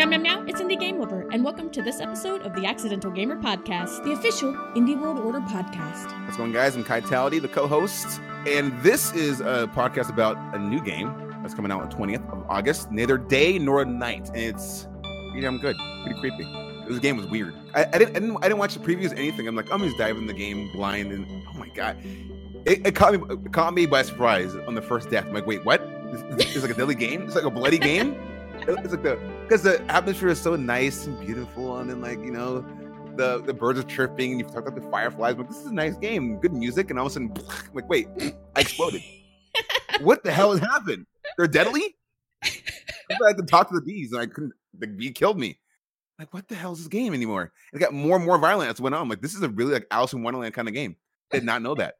Meow meow meow, it's Indie Game Lover, and welcome to this episode of the Accidental Gamer Podcast, the official Indie World Order podcast. What's going, on, guys? I'm Kitality, the co-host, and this is a podcast about a new game that's coming out on 20th of August. Neither day nor night, and it's pretty damn good, pretty creepy. This game was weird. I, I, didn't, I didn't, I didn't watch the previews, anything. I'm like, I'm just diving the game blind, and oh my god, it, it caught me, it caught me by surprise on the first death. I'm like, wait, what? It's, it's like a deadly game. It's like a bloody game. It's like the because the atmosphere is so nice and beautiful, and then like you know, the the birds are chirping, and you've talked about the fireflies. I'm like, this is a nice game, good music, and all of a sudden, I'm like, wait, I exploded. what the hell has happened? They're deadly. I had to talk to the bees, and I couldn't. The bee killed me. Like, what the hell is this game anymore? It got more and more violent as it went on. I'm like, this is a really like Alice in Wonderland kind of game. I did not know that.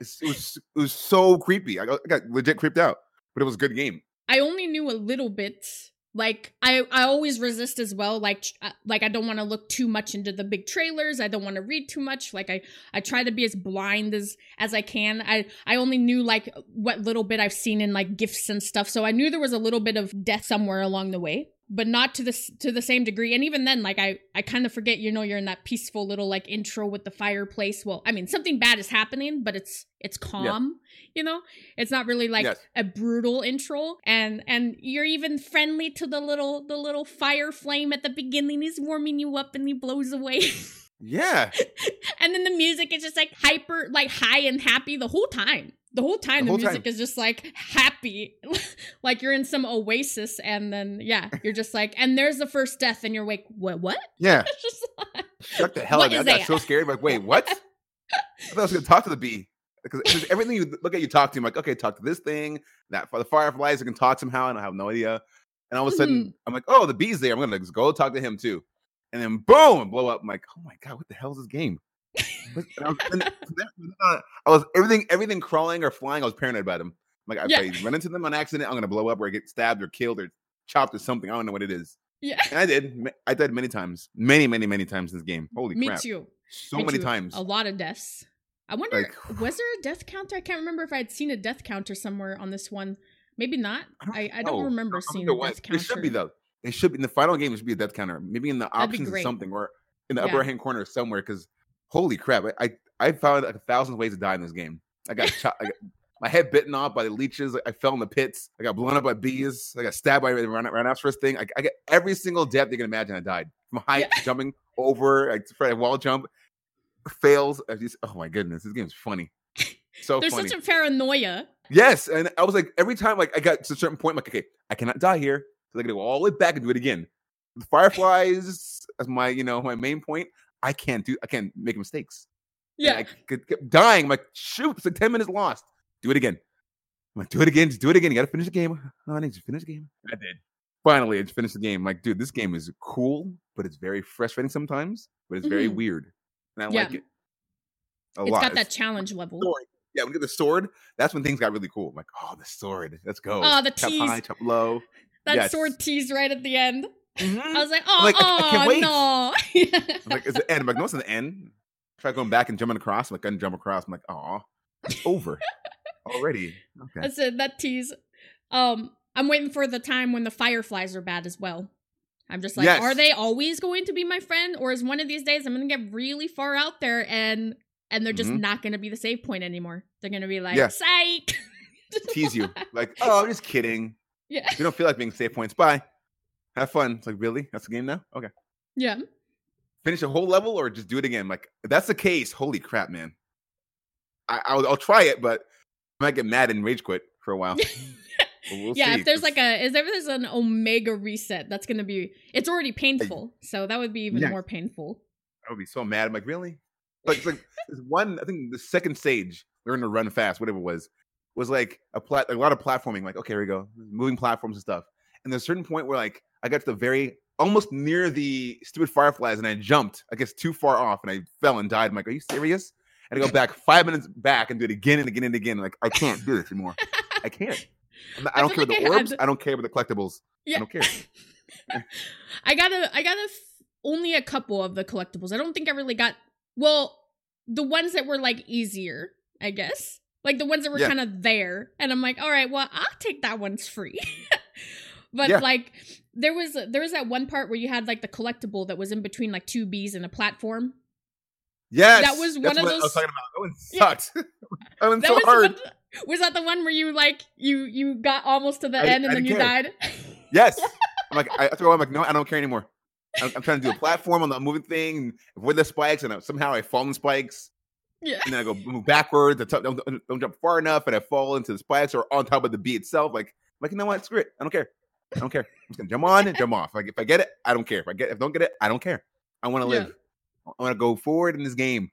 It was it was so creepy. I got, I got legit creeped out, but it was a good game. I only knew a little bit. Like I, I always resist as well. Like, uh, like I don't want to look too much into the big trailers. I don't want to read too much. Like I, I try to be as blind as as I can. I, I only knew like what little bit I've seen in like gifts and stuff. So I knew there was a little bit of death somewhere along the way but not to this to the same degree. And even then like i i kind of forget you know you're in that peaceful little like intro with the fireplace. Well i mean something bad is happening but it's it's calm yeah. you know? It's not really like yes. a brutal intro. And and you're even friendly to the little the little fire flame at the beginning. He's warming you up and he blows away. Yeah. And then the music is just like hyper like high and happy the whole time the whole time the, whole music time. is just like happy. Like you're in some oasis and then yeah you're just like and there's the first death and you're like what what? Yeah. Like, shut the hell up. I got so scared. Like wait what? I thought i was gonna talk to the bee. Because everything you look at you talk to i'm like okay talk to this thing that for the fireflies i can talk somehow and i have no idea. And all of a sudden mm-hmm. i'm like oh the bee's there. I'm gonna just go talk to him too. And then boom blow up. I'm like oh my god what the hell is this game I, was, I was everything, everything crawling or flying. I was paranoid about them. Like if yeah. I run into them on accident, I'm gonna blow up or get stabbed or killed or chopped or something. I don't know what it is. Yeah, and I did. I died many times, many, many, many times in this game. Holy Me crap! Me too. So Me many too. times. A lot of deaths. I wonder, like, was there a death counter? I can't remember if I had seen a death counter somewhere on this one. Maybe not. I don't, I, I don't remember I don't seeing a death counter. It should be though. It should be in the final game. It should be a death counter. Maybe in the options or something, or in the yeah. upper right hand corner somewhere. Because holy crap, I, I found like a thousand ways to die in this game. I got, cho- I got my head bitten off by the leeches. I fell in the pits. I got blown up by bees. I got stabbed by the rhinoceros thing. I, I get every single death you can imagine. I died from height, yeah. jumping over, like a wall jump, fails. I just, oh my goodness, this game's funny. So there's funny. such a paranoia. Yes, and I was like, every time, like I got to a certain point, I'm like, okay, I cannot die here, so I gotta go all the way back and do it again. The fireflies as my, you know, my main point. I can't do. I can't make mistakes. Yeah. I could kept dying. I'm like, shoot, it's like 10 minutes lost. Do it again. I'm like, do it again. Just do it again. You got to finish the game. No, I need to finish the game. I did. Finally, I finished the game. I'm like, dude, this game is cool, but it's very frustrating sometimes, but it's very mm-hmm. weird. And I yeah. like it. A it's lot. got that it's, challenge level. Sword. Yeah, when you get the sword, that's when things got really cool. I'm like, oh, the sword. Let's go. Oh, the chop tease. high, chop low. That yes. sword tease right at the end. Mm-hmm. I was like, oh, like, oh I, I can't wait. no. I'm like, is the end? I'm like, no, it's the end try going back and jumping across. I'm like, gonna jump across. I'm like, oh, it's over already. Okay. That's it. That tease. Um, I'm waiting for the time when the fireflies are bad as well. I'm just like, yes. are they always going to be my friend, or is one of these days I'm gonna get really far out there and and they're just mm-hmm. not gonna be the save point anymore? They're gonna be like, yeah. psych. Tease you like, oh, I'm just kidding. Yeah. You don't feel like being save points. Bye. Have fun. It's like, really? That's the game now? Okay. Yeah finish a whole level or just do it again? Like, if that's the case, holy crap, man. I, will I'll try it, but I might get mad and rage quit for a while. we'll yeah, see. if there's like a, is there there's an omega reset, that's gonna be. It's already painful, so that would be even yeah. more painful. I would be so mad. I'm like, really? Like, it's like one. I think the second stage, learn to run fast, whatever it was, was like a plat, a lot of platforming. Like, okay, here we go, moving platforms and stuff. And there's a certain point where like I got to the very almost near the stupid fireflies and I jumped, I guess, too far off and I fell and died. I'm like, are you serious? And I go back five minutes back and do it again and again and again. Like, I can't do this anymore. I can't. I don't care like about the orbs. I don't care about the collectibles. Yeah. I don't care. I got a, I got a, only a couple of the collectibles. I don't think I really got, well, the ones that were like easier, I guess. Like the ones that were yeah. kind of there. And I'm like, all right, well, I'll take that one's free. but yeah. like there was there was that one part where you had like the collectible that was in between like two bees and a platform. Yes, That was one of those. I was talking about. That one Yeah. sucked. that one's That so was hard. one- was that the one where you like you you got almost to the I- end and I then you didn't died? Yes. I'm like, I throw. I'm like, no, I don't care anymore. I'm, I'm trying to do a platform on the moving thing and avoid the spikes, and I, somehow I fall in the spikes, yeah. and then I go move backwards. I don't, don't, don't jump far enough, and I fall into the spikes or on top of the bee itself. Like, I'm like you know what? Screw it. I don't care. I don't care. I'm just gonna jump on and jump off. Like, if I get it, I don't care. If I get, if I don't get it, I don't care. I want to Yeah. live. I want to go forward in this game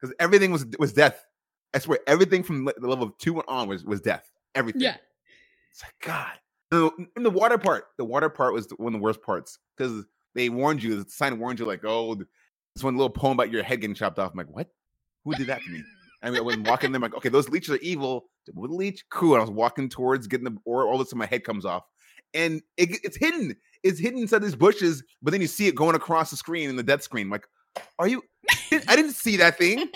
because everything was was death. I swear, everything from the level of two and on was was death. Everything. Yeah. It's like God. No, in the water part, the water part was one of the worst parts because they warned you. The sign warned you, like, oh, this one little poem about your head getting chopped off. I'm like, what? Who did that to me? I mean, I was walking them like, okay, those leeches are evil. With a leech, cool. And I was walking towards getting the or all of a sudden my head comes off, and it, it's hidden. It's hidden inside these bushes, but then you see it going across the screen in the death screen. I'm like, are you? I didn't see that thing.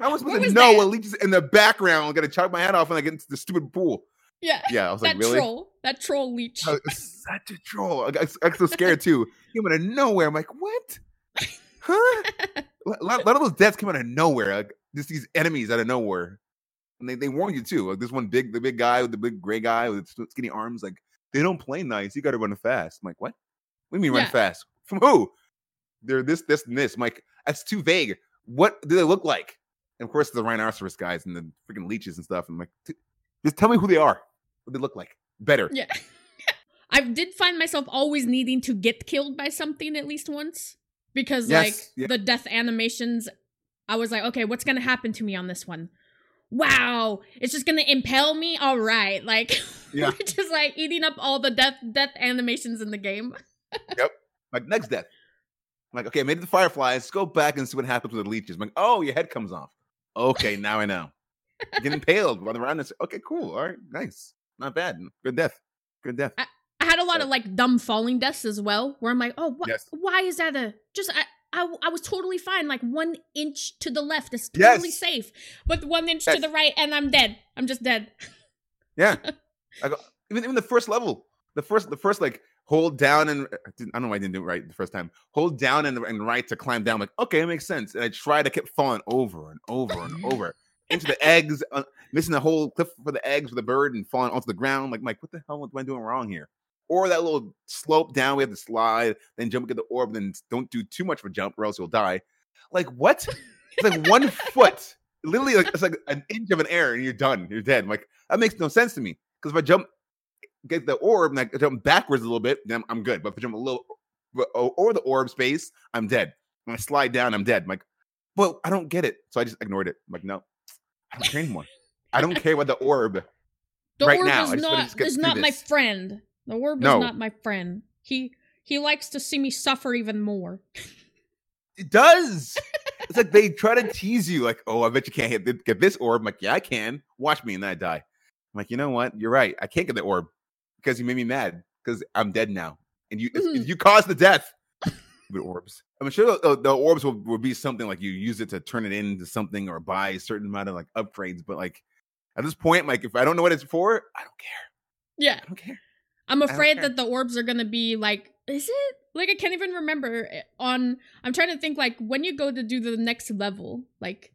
I was supposed What to know what leeches in the background. I'm gonna chop my head off when I get into the stupid pool. Yeah. Yeah, I was That like, really? troll. That troll leech. Oh, I was such a troll. I got, I got so scared too. Came out of nowhere. I'm like, what? Huh? A lot, a lot of those deaths came out of nowhere. Like just these enemies out of nowhere, and they, they warn you too. Like this one big, the big guy with the big gray guy with skinny arms. Like they don't play nice. You got to run fast. I'm like, what? What do you mean run Yeah. fast? From who? They're this, this, and this. I'm like, that's too vague. What do they look like? And of course, the rhinoceros guys and the freaking leeches and stuff. I'm like, just tell me who they are. What they look like. Better. Yeah. I did find myself always needing to get killed by something at least once because Yes, like yeah. the death animations I was like, okay, what's going to happen to me on this one? Wow, it's just going to impale me. All right. Like Yeah. we're just like eating up all the death death animations in the game. Yep. Like next death. I'm like, okay, I made the fireflies. Let's go back and see what happens with the leeches. I'm like, oh, your head comes off. Okay, now I know. Get impaled, run around and say, okay, cool. All right, nice. Not bad. Good death. Good death. I had a lot Yeah. of like dumb falling deaths as well, where I'm like, oh, wh- Yes. why is that a just? I, I I was totally fine, like one inch to the left is totally Yes. safe, but one inch to the right and I'm dead. I'm just dead. Yeah. I go, even even the first level, the first the first like hold down and I didn't- I don't know why I didn't do it right the first time. Hold down and, and right to climb down. like okay, it makes sense. And I tried. I kept falling over and over and over into the eggs, uh, missing the whole cliff for the eggs for the bird and falling onto the ground. Like, Mike, what the hell am I doing wrong here? Or that little slope down, we have to slide, then jump, get the orb, then don't do too much of a jump or else you'll die. Like what? It's like one foot, literally, like it's like an inch of an air, and you're done. You're dead. I'm like that makes no sense to me. Because if I jump, get the orb, and I jump backwards a little bit, then I'm good. But if I jump a little over the orb space, I'm dead. When I slide down, I'm dead. I'm like, well, I don't get it, so I just ignored it. I'm like, no, I don't care anymore. I don't care about the orb. The Right orb now, is not is not my friend. The orb No. is not my friend. He he likes to see me suffer even more. It does. it's like they try to tease you, like, oh, I bet you can't hit get this orb. I'm like, yeah, I can. Watch me, and then I die. I'm like, you know what? You're right. I can't get the orb because you made me mad because I'm dead now, and you Mhm. you caused the death. With orbs, I'm sure the, the orbs will, will be something like you use it to turn it into something or buy a certain amount of like upgrades. But like at this point, like if I don't know what it's for, I don't care. Yeah. I don't care. I'm afraid that the orbs are gonna be like, is it? Like I can't even remember eh, on I'm trying to think like when you go to do the next level, like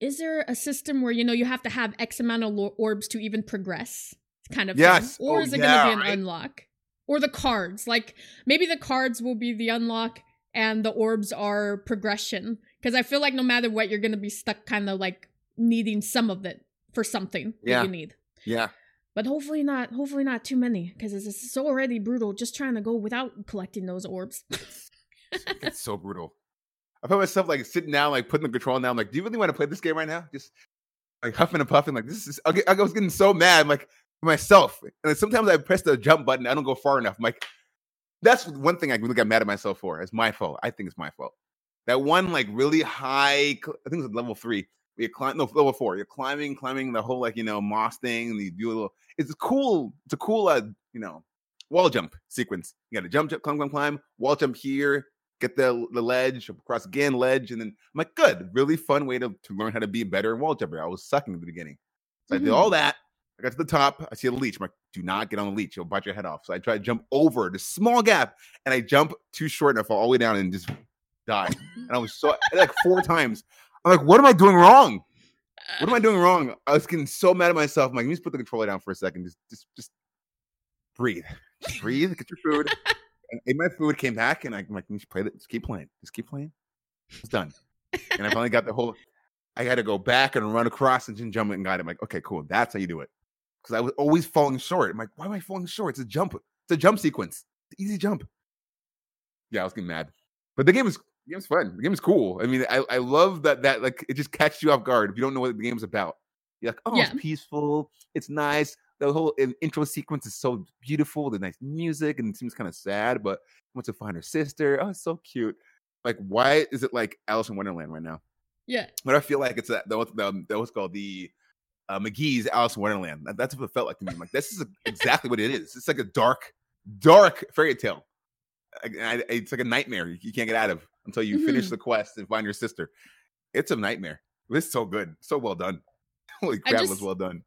is there a system where you know you have to have X amount of orbs to even progress? Kind of thing? Yes. Or Oh, is it yeah, gonna be an right. unlock? Or the cards. Like maybe the cards will be the unlock and the orbs are progression. Because I feel like no matter what, you're gonna be stuck kind of like needing some of it for something Yeah. that you need. Yeah. But hopefully not. Hopefully not too many, because it's, it's already brutal just trying to go without collecting those orbs. It's so brutal. I found myself like sitting down, like putting the control down. I'm Like, do you really want to play this game right now? Just like huffing and puffing. Like, this is. I, I was getting so mad, like myself. And then sometimes I press the jump button. I don't go far enough. I'm like, that's one thing I really got mad at myself for. It's my fault. I think it's my fault. That one like really high. I think it's level three. where You climb no level four. You're climbing, climbing the whole like you know moss thing, and you do a little. It's a cool. It's a cool. Uh, you know, wall jump sequence. You got to jump, jump, climb, climb, climb. Wall jump here. Get the the ledge across again, ledge, and then I'm like, good, really fun way to, to learn how to be better in wall jumper. I was sucking at the beginning, so I did all mm-hmm. that, I got to the top. I see a leech. I'm like, do not get on the leech. You'll bite your head off. So I try to jump over the small gap, and I jump too short, and I fall all the way down and just die. And I was so like four times. I'm like, what am I doing wrong? What am I doing wrong? I was getting so mad at myself. I'm like, let me just put the controller down for a second. Just, just, just breathe. Just breathe. Get your food. And ate my food. Came back, and I'm like, just play. It. Just keep playing. Just keep playing. It's done. And I finally got the whole. I had to go back and run across and jump it and got it. I'm like, okay, cool. That's how you do it. Because I was always falling short. I'm like, why am I falling short? It's a jump. It's a jump sequence. It's easy jump. Yeah, I was getting mad. But the game is the game's fun. The game game's cool. I mean, I, I love that that like it just catches you off guard if you don't know what the game's about. You're like, oh, Yeah. it's peaceful. It's nice. The whole intro sequence is so beautiful. The nice music and it seems kind of sad, but wants to find her sister. Oh, it's so cute. Like, why is it like Alice in Wonderland right now? Yeah. But I feel like it's that that was, that was called the uh, McGee's Alice in Wonderland. That- That's what it felt like to me. I'm like, this is exactly what it is. It's like a dark, dark fairy tale. I- I- It's like a nightmare you can't get out of until you finish Mhm. the quest and find your sister. It's a nightmare. It's so good, so well done. Holy crap, it was well done.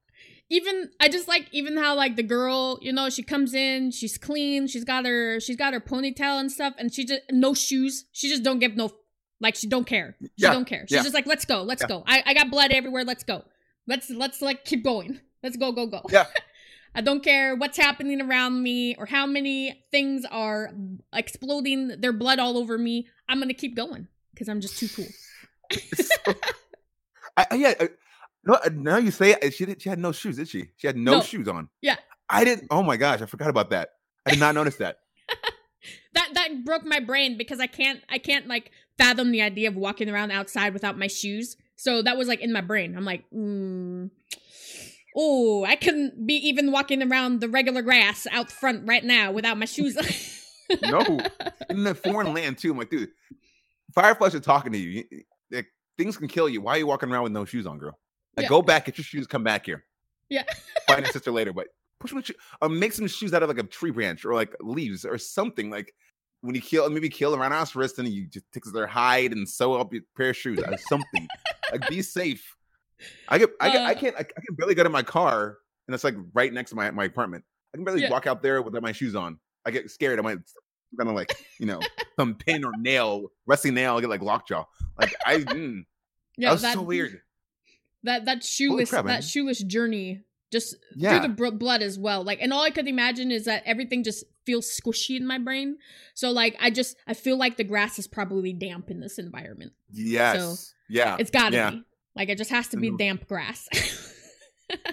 Even I just like even how like the girl, you know, she comes in, she's clean, she's got her she's got her ponytail and stuff, and she just no shoes. She just don't give no like she don't care. She Yeah, don't care. She's yeah. just like, let's go, let's Yeah. go. I, I got blood everywhere, let's go. Let's let's like keep going. Let's go, go, go. Yeah. I don't care what's happening around me or how many things are exploding their blood all over me. I'm gonna keep going because I'm just too cool. I, I- yeah. Uh, No, uh, now you say it, she did. She had no shoes, did she? She had no, No. shoes on. Yeah. I didn't. Oh my gosh, I forgot about that. I did not notice that. that that broke my brain because I can't I can't like fathom the idea of walking around outside without my shoes. So that was like in my brain. I'm like, mm, oh, I couldn't be even walking around the regular grass out front right now without my shoes. No, in the foreign land too. I'm like, dude, fireflies are talking to you. You- Like, things can kill you. Why are you walking around with no shoes on, girl? Like, Yeah. go back, get your shoes, come back here. Yeah. Find your sister later, but push some shoe, or make some shoes out of like a tree branch or like leaves or something. Like when you kill, maybe kill a rhinoceros, and you just take their hide and sew up your pair of shoes or something. like, be safe. I get, I get, I Uh. can't, I, I can barely go to my car, and it's like right next to my my apartment. I can barely Yeah. walk out there without my shoes on. I get scared. I might gonna like you know some pin or nail, rusty nail. I get like lockjaw. Like I, mm, yeah, that was that so weird. That that shoeless crap, that shoeless journey just Yeah, through the blood as well. Like, and all I could imagine is that everything just feels squishy in my brain. So like, I just I feel like the grass is probably damp in this environment. yes, yeah. It's gotta yeah. be. Like it just has to be Mhm. damp grass.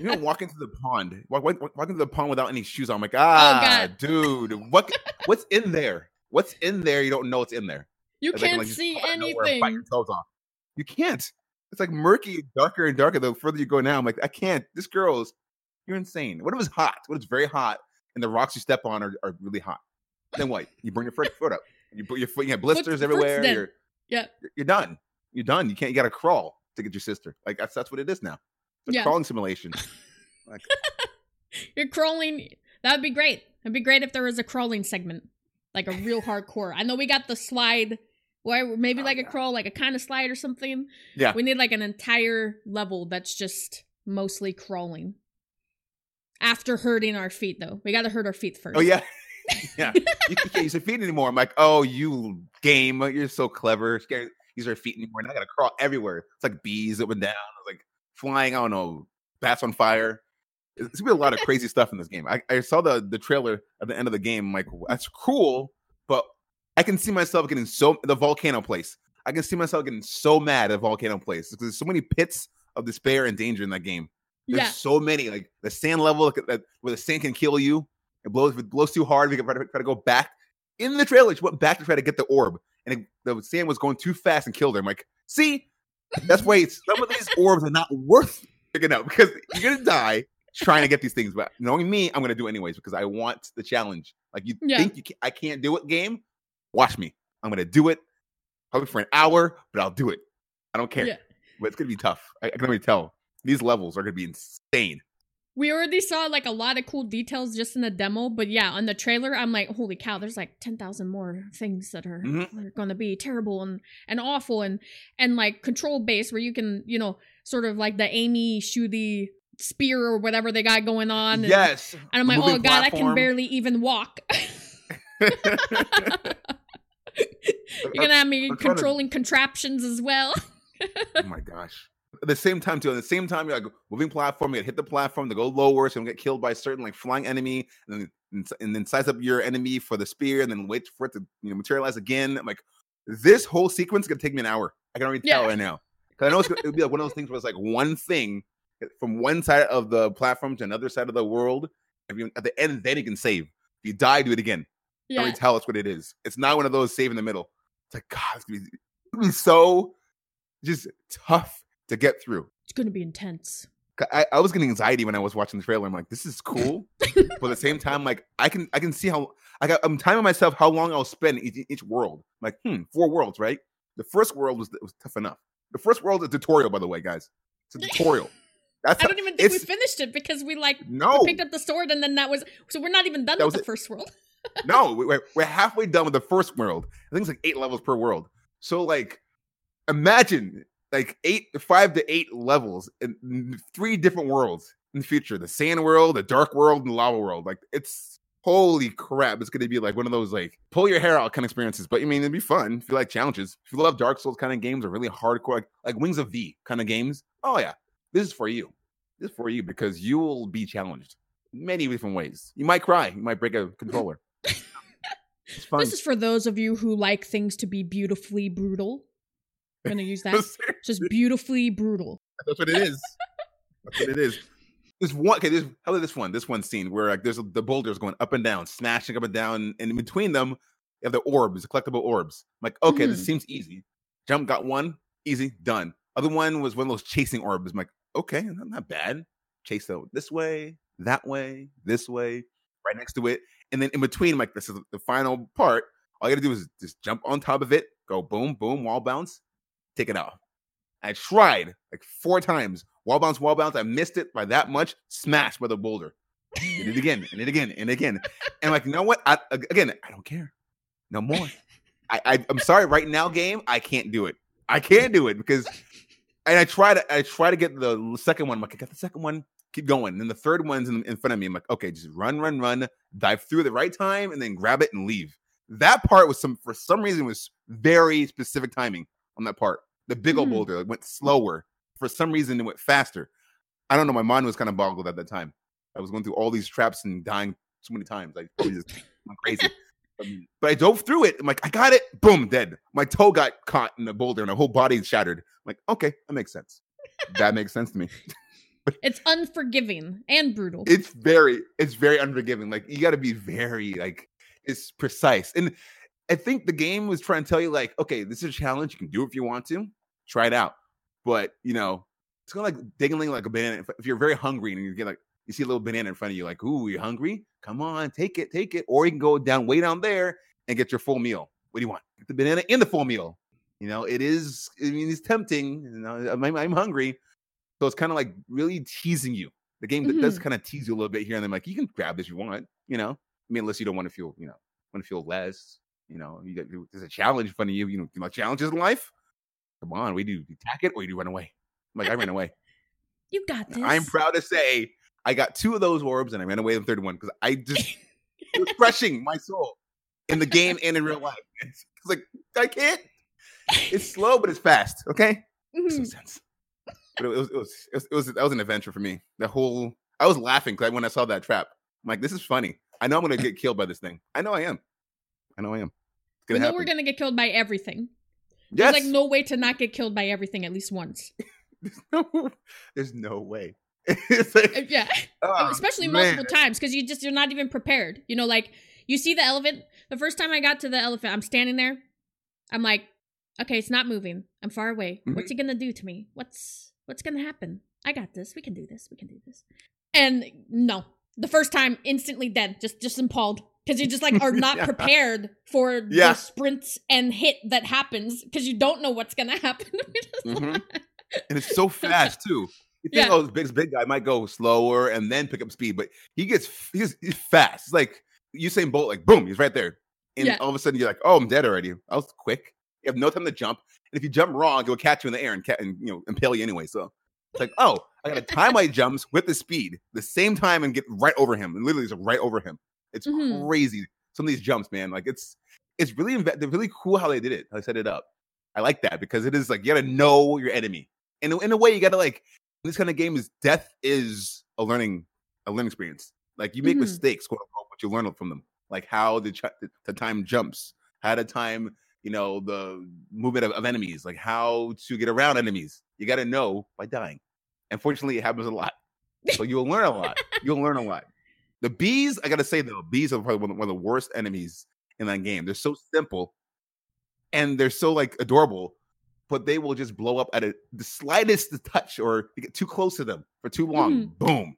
You know, walk into the pond, walk, walk, walk into the pond without any shoes on. I'm like, ah, Oh, dude, what what's in there? What's in there? You don't know what's in there. you Like, can, can't like, just see come out of nowhere and bite anything. your toes off. You can't. It's like murky, darker and darker the further you go now. I'm like, I can't. This girl's, you're insane. What if it's hot? What if it's very hot and the rocks you step on are, are really hot? Then what? You bring your foot, up. You put your foot. You have blisters foot's everywhere. dead. You're, Yeah. you're done. You're done. You can't. You got to crawl to get your sister. Like that's that's what it is now. It's a Yeah. crawling simulation. Like You're crawling. That'd be great. It'd be great if there was a crawling segment, like a real hardcore. I know we got the slide, or maybe Oh, like a crawl, like a kind of slide or something. Yeah. We need like an entire level that's just mostly crawling. After hurting our feet, though, we got to hurt our feet first. Oh yeah, yeah. You, can't use your feet anymore. I'm like, oh, you game, you're so clever. Scared use your feet anymore. Now I gotta crawl everywhere. It's like bees up and down. It's like flying. I don't know, bats on fire. There's gonna be a lot of crazy stuff in this game. I, I saw the the trailer at the end of the game. I'm like, that's cool, but I can see myself getting so the volcano place. I can see myself getting so mad at volcano place because there's so many pits of despair and danger in that game. There's yeah, so many like the sand level like, that, where the sand can kill you. It blows if it blows too hard. We can try to, try to go back. In the trailer, she went back to try to get the orb, and it, the sand was going too fast and killed her. I'm like, see, that's why some of these orbs are not worth picking up because you're gonna die trying to get these things. But knowing me, I'm gonna do it anyways because I want the challenge. Like you Yeah. think you can, I can't do it, game? Watch me. I'm gonna do it probably for an hour, but I'll do it. I don't care. Yeah. But it's gonna be tough. I, I can already tell. These levels are gonna be insane. we already saw like a lot of cool details just in the demo, but yeah, on the trailer, I'm like, holy cow, there's like ten thousand more things that are, Mhm. are going to be terrible and and awful and and like control base where you can you know sort of like the Amy shooty spear or whatever they got going on. And, yes. And I'm like, Moving oh god, I can barely even walk. You're gonna have me trying to- controlling contraptions as well. oh my gosh. At the same time, too. At the same time, you're like moving platform. You hit the platform to go lower, so you don't get killed by a certain like flying enemy, and then and, then size up your enemy for the spear, and then wait for it to you know materialize again. I'm like, this whole sequence is gonna take me an hour. I can already tell Yeah. right now because I know it's gonna, it'll be like one of those things where it's like one thing eh, from one side of the platform to another side of the world. If you, at the end, then you can save. If you die, do it again. Yeah. already tell us what it is. It's not one of those save in the middle. It's like God, it's gonna be, it's gonna be so just tough to get through. It's gonna be intense. I, I was getting anxiety when I was watching the trailer. I'm like, this is cool, but at the same time, like I can I can see how I got I'm timing myself how long I'll spend each, each world. I'm like, hmm, four worlds, right? The first world was was tough enough. The first world is a tutorial, by the way, guys. It's a tutorial. That's I don't even think we finished it because we like no, we picked up the sword and then that was so we're not even done That with the it. first world. No, we- we're, we're halfway done with the first world. I think it's like eight levels per world. So like, imagine like eight, five to eight levels in three different worlds in the future: the sand world, the dark world, and the lava world. Like it's holy crap! It's gonna be like one of those like pull your hair out kind of experiences. But I mean, it'd be fun if you like challenges. If you love Dark Souls kind of games or really hardcore, like, like Wings of V kind of games. Oh yeah, this is for you. This is for you because you will be challenged many different ways. You might cry. You might break a controller. This is for those of you who like things to be beautifully brutal. I'm gonna use that. Just beautifully brutal. That's what it is. That's what it is. This one. Okay, there's how about this one? This one scene where like there's the boulders going up and down, smashing up and down, and in between them, you have the orbs, the collectible orbs. I'm like, okay, this Mhm. seems easy. Jump, got one, easy, done. Other one was one of those chasing orbs. I'm like, okay, not, not bad. Chase though this way, that way, this way, right next to it, and then in between, I'm like, this is the final part. All you gotta do is just jump on top of it, go boom, boom, wall bounce, take it off. I tried like four times. Wall bounce, wall bounce. I missed it by that much. Smashed by the boulder. Did it again, and it again, and again. And I'm like, you know what? I, again, I don't care. No more. I, I I'm sorry. Right now, game, I can't do it. I can't do it because. And I try to I try to get the second one. I'm like, I got the second one. Keep going. And then the third one's in, in front of me. I'm like, okay, just run, run, run, dive through at the right time, and then grab it and leave. That part was some for some reason was very specific timing on that part. The big old Mm. boulder like, went slower. For some reason, it went faster. I don't know. My mind was kind of boggled at that time. I was going through all these traps and dying so many times. Like probably just went crazy. Um, but I dove through it. I'm like, I got it. Boom, dead. My toe got caught in the boulder and the whole body shattered. I'm like, okay, that makes sense. That makes sense to me. It's unforgiving and brutal. It's very, it's very unforgiving. Like you got to be very like it's precise. And I think the game was trying to tell you like, okay, this is a challenge. You can do it if you want to. Try it out. But you know, it's kind of like dangling like a banana. If- you're very hungry and you get like you see a little banana in front of you, like, ooh, you're hungry? Come on, take it, take it. Or you can go down way down there and get your full meal. What do you want? Get the banana and the full meal. You know, it is. I mean, it's tempting. You know, I'm, I'm hungry, so it's kind of like really teasing you. The game that does kind of tease you a little bit here, and then like you can grab this if you want. You know, I mean, unless you don't want to feel, you know, want to feel less. You know, you got there's a challenge in front of you. You know, you know, challenges in life. Come on, we do attack it or you do run away. I'm like I ran away. You got this. I'm proud to say I got two of those orbs and I ran away the third one because I just it was crushing my soul in the game and in real life. It's, it's like I can't. It's slow, but it's fast. Okay, Makes no Mhm. sense. But it was, it was it was it was that was an adventure for me. The whole I was laughing because when I saw that trap, I'm like, this is funny. I know I'm gonna get killed by this thing. I know I am. I know I am. It's we know happen. we're gonna get killed by everything. yes. There's like no way to not get killed by everything at least once. there's no, there's no way. like, Uh, Yeah. oh, especially man. multiple times because you just you're not even prepared you know like you see the elephant the first time i got to the elephant i'm standing there i'm like okay it's not moving i'm far away Mm-hmm. what's he gonna do to me what's what's gonna happen i got this we can do this we can do this and no the first time instantly dead just just impaled because you just like are not Yeah. prepared for Yeah. the sprints and hit that happens because you don't know what's gonna happen Mhm. and it's so fast too. You think, Yeah. oh, this big, big guy might go slower and then pick up speed, but he gets he's, he's fast. It's like Usain Bolt, like boom, he's right there, and all of a sudden you're like, oh, I'm dead already. I was quick. You have no time to jump, and if you jump wrong, it will catch you in the air and, ca- and you know impale you anyway. So it's like, oh, I gotta time my jumps with the speed, the same time, and get right over him, and literally just right over him. It's Mhm. crazy. Some of these jumps, man, like it's it's really inve- they're really cool how they did it. How they set it up. I like that because it is like you gotta know your enemy, and in a way, you gotta like this kind of game is death is a learning a learning experience. Like you make Mhm. mistakes, quote unquote, but you learn from them. Like how the, ch- the time jumps, how to time, you know, the movement of, of enemies, like how to get around enemies. You got to know by dying. Unfortunately, it happens a lot. So you'll learn a lot. You'll learn a lot. The bees, I got to say though, bees are probably one of, the worst enemies in that game. They're so simple and they're so like adorable, but they will just blow up at a, the slightest touch or you get too close to them for too long. Mm-hmm. Boom,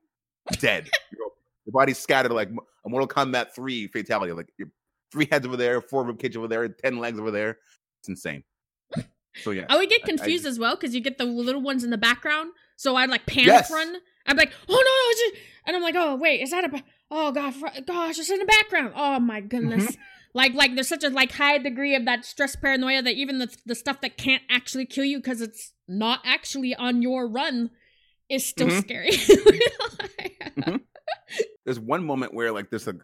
dead. Your- Your body's scattered like a Mortal Kombat 3 fatality. Like your three heads over there, four rib cage over there, 10 legs over there. It's insane. So yeah. I would get I- I confused as well because you get the little ones in the background. So I'd like panic Yes. run. I'd be like, oh no, no, it's just... and I'm like, oh wait, is that a? Oh god, gosh, it's in the background. Oh my goodness. Mm-hmm. Like, like there's such a like high degree of that stress paranoia that even the the stuff that can't actually kill you because it's not actually on your run is still Mhm. scary. there's one moment where like there's a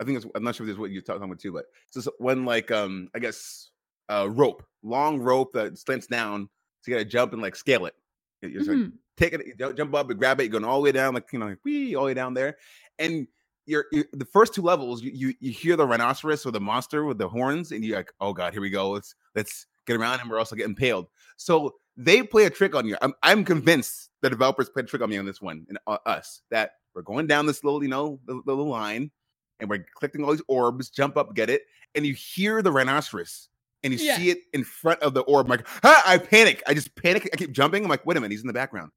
I think it's I'm not sure if this is what you're talking about too, but it's just when like um I guess uh rope, long rope that slants down, so you gotta jump and like scale it. You just like take it, jump- up and grab it, you're going all the way down, like you know, like wee, all the way down there. And you're, you the first two levels, you, you you hear the rhinoceros or the monster with the horns, and you're like, oh god, here we go. Let's let's get around him, or else I'll get impaled. So they play a trick on you. I'm I'm convinced the developers played a trick on me on this one and uh, us that we're going down this little, you know, the, the little line, and we're collecting all these orbs, jump up, get it, and you hear the rhinoceros. And you Yeah. see it in front of the orb. I'm like, ah, I panic. I just panic. I keep jumping. I'm like, wait a minute, he's in the background.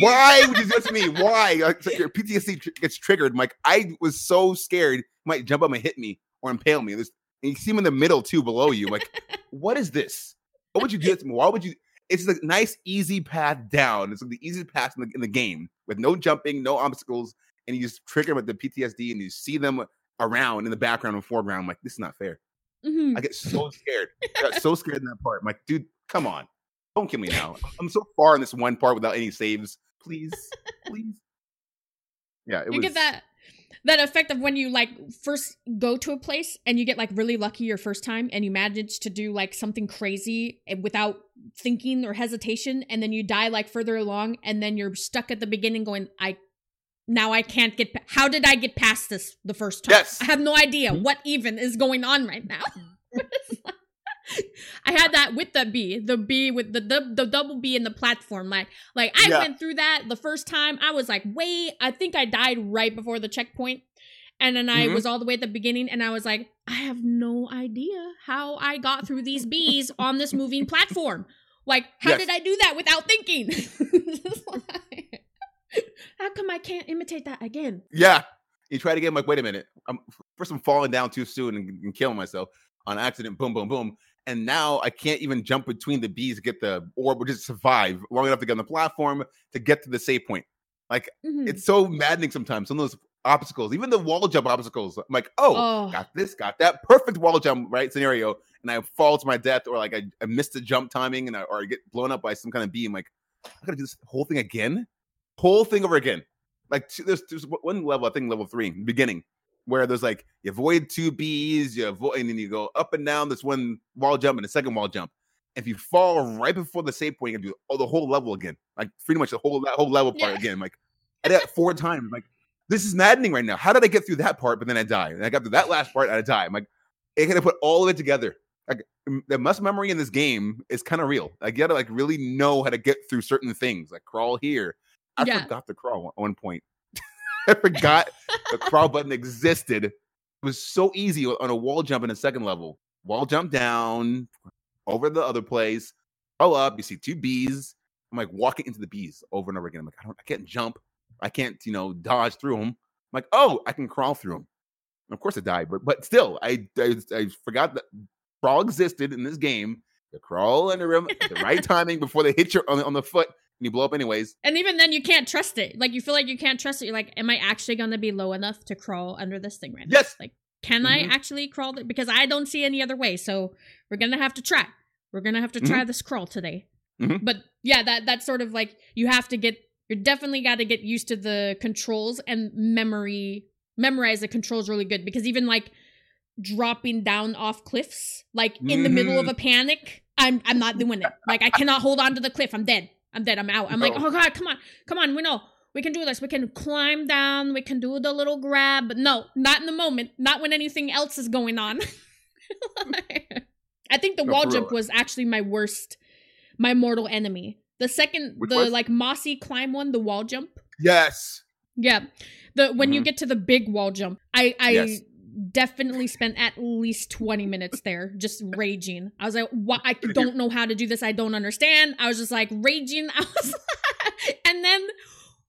Why would you do this to me? Why? Like, your PTSD tr- gets triggered. I'm like, I was so scared. He might jump up and hit me or impale me. There's, and you see him in the middle too, below you. Like, what is this? What would you do this to me? Why would you? It's a nice, easy path down. It's like the easiest path in the, in the game with no jumping, no obstacles, and you just trigger them with the PTSD and you see them around in the background and foreground. I'm like, this is not fair. Mhm. I get so scared. I got so scared in that part. I'm like, dude, come on. Don't kill me now. I'm so far in this one part without any saves. Please, please. Yeah, it you was. get that that effect of when you like first go to a place and you get like really lucky your first time and you manage to do like something crazy without thinking or hesitation and then you die like further along and then you're stuck at the beginning going i now i can't get pa- how did i get past this the first time Yes. i have no idea Mhm. what even is going on right now I had that with the B, the B with the the, the double B in the platform. Like, like I Yeah. went through that the first time. I was like, wait, I think I died right before the checkpoint, and then I Mhm. was all the way at the beginning, and I was like, I have no idea how I got through these bees on this moving platform. Like, how Yes. did I do that without thinking? Like, how come I can't imitate that again? Yeah. You try to get him like, wait a minute. I'm first I'm falling down too soon and, and killing myself on accident. Boom, boom, boom. And now I can't even jump between the bees to get the orb or just survive long enough to get on the platform to get to the save point. Like Mhm. it's so maddening sometimes. Some of those obstacles, even the wall jump obstacles. I'm like, oh, oh, got this, got that perfect wall jump right scenario, and I fall to my death, or like I, I missed the jump timing, and I, or I get blown up by some kind of beam. Like I gotta do this whole thing again, whole thing over again. Like there's, there's one level, I think level three, beginning, where there's like you avoid two bees, you avoid, and then you go up and down this one wall jump and a second wall jump. If you fall right before the save point, you can do oh, the whole level again, like pretty much the whole that whole level part Yeah. again. Like I did that four times. Like this is maddening right now. How did I get through that part, but then I die? And I got to that last part and I die. I'm like, I gotta put all of it together. Like the muscle memory in this game is kind of real. I gotta like really know how to get through certain things, like crawl here. I Yeah. forgot the crawl at one point. I forgot the crawl button existed. It was so easy on a wall jump in a second level. Wall jump down over the other place, crawl up. You see two bees. I'm like walking into the bees over and over again. I'm like, I don't, I can't jump. I can't, you know, dodge through them. I'm like, oh, I can crawl through them. Of course, I died, but but still, I I, I forgot that crawl existed in this game. You crawl under them at the right timing before they hit your on, the- on the foot and you blow up anyways. And even then, you can't trust it. Like you feel like you can't trust it. You're like, am I actually gonna be low enough to crawl under this thing right now? Yes. Like, can Mhm. I actually crawl? Th- because I don't see any other way. So we're gonna have to try. We're gonna have to try this crawl today. Mhm. But yeah, that that's sort of like you have to get You're definitely got to get used to the controls and memory. Memorize the controls really good because even like dropping down off cliffs, like in the middle of Mhm. a panic, I'm I'm not doing it. Like I cannot hold on to the cliff. I'm dead. I'm dead. I'm out. I'm like, oh god, come on, come on. We know we can do this. We can climb down. We can do the little grab. But no, not in the moment. Not when anything else is going on. I think the No, wall jump was actually my worst, my mortal enemy. The second, Which the was? like mossy climb one, the wall jump. Yes. Yeah. The when you Mhm. get to the big wall jump, I I Yes. Definitely spent at least 20 minutes there just raging. I was like, "What I don't know how to do this. I don't understand." I was just like raging. I was And then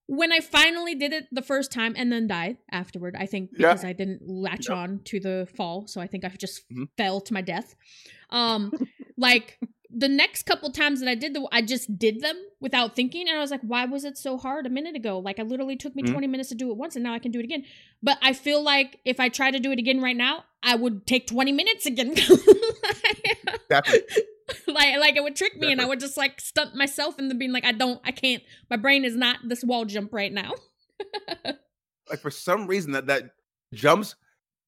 when I finally did it the first time and then died afterward, I think Yeah. because I didn't latch on to the fall, so I think I just Mhm. fell to my death. Um like the next couple times that I did the I just did them without thinking and I was like why was it so hard a minute ago like it literally took me Mhm. 20 minutes to do it once and now I can do it again but I feel like if I try to do it again right now I would take 20 minutes again Definitely. like like it would trick me and I would just like stunt myself into being like I don't I can't my brain is not this wall jump right now Like for some reason that that jumps,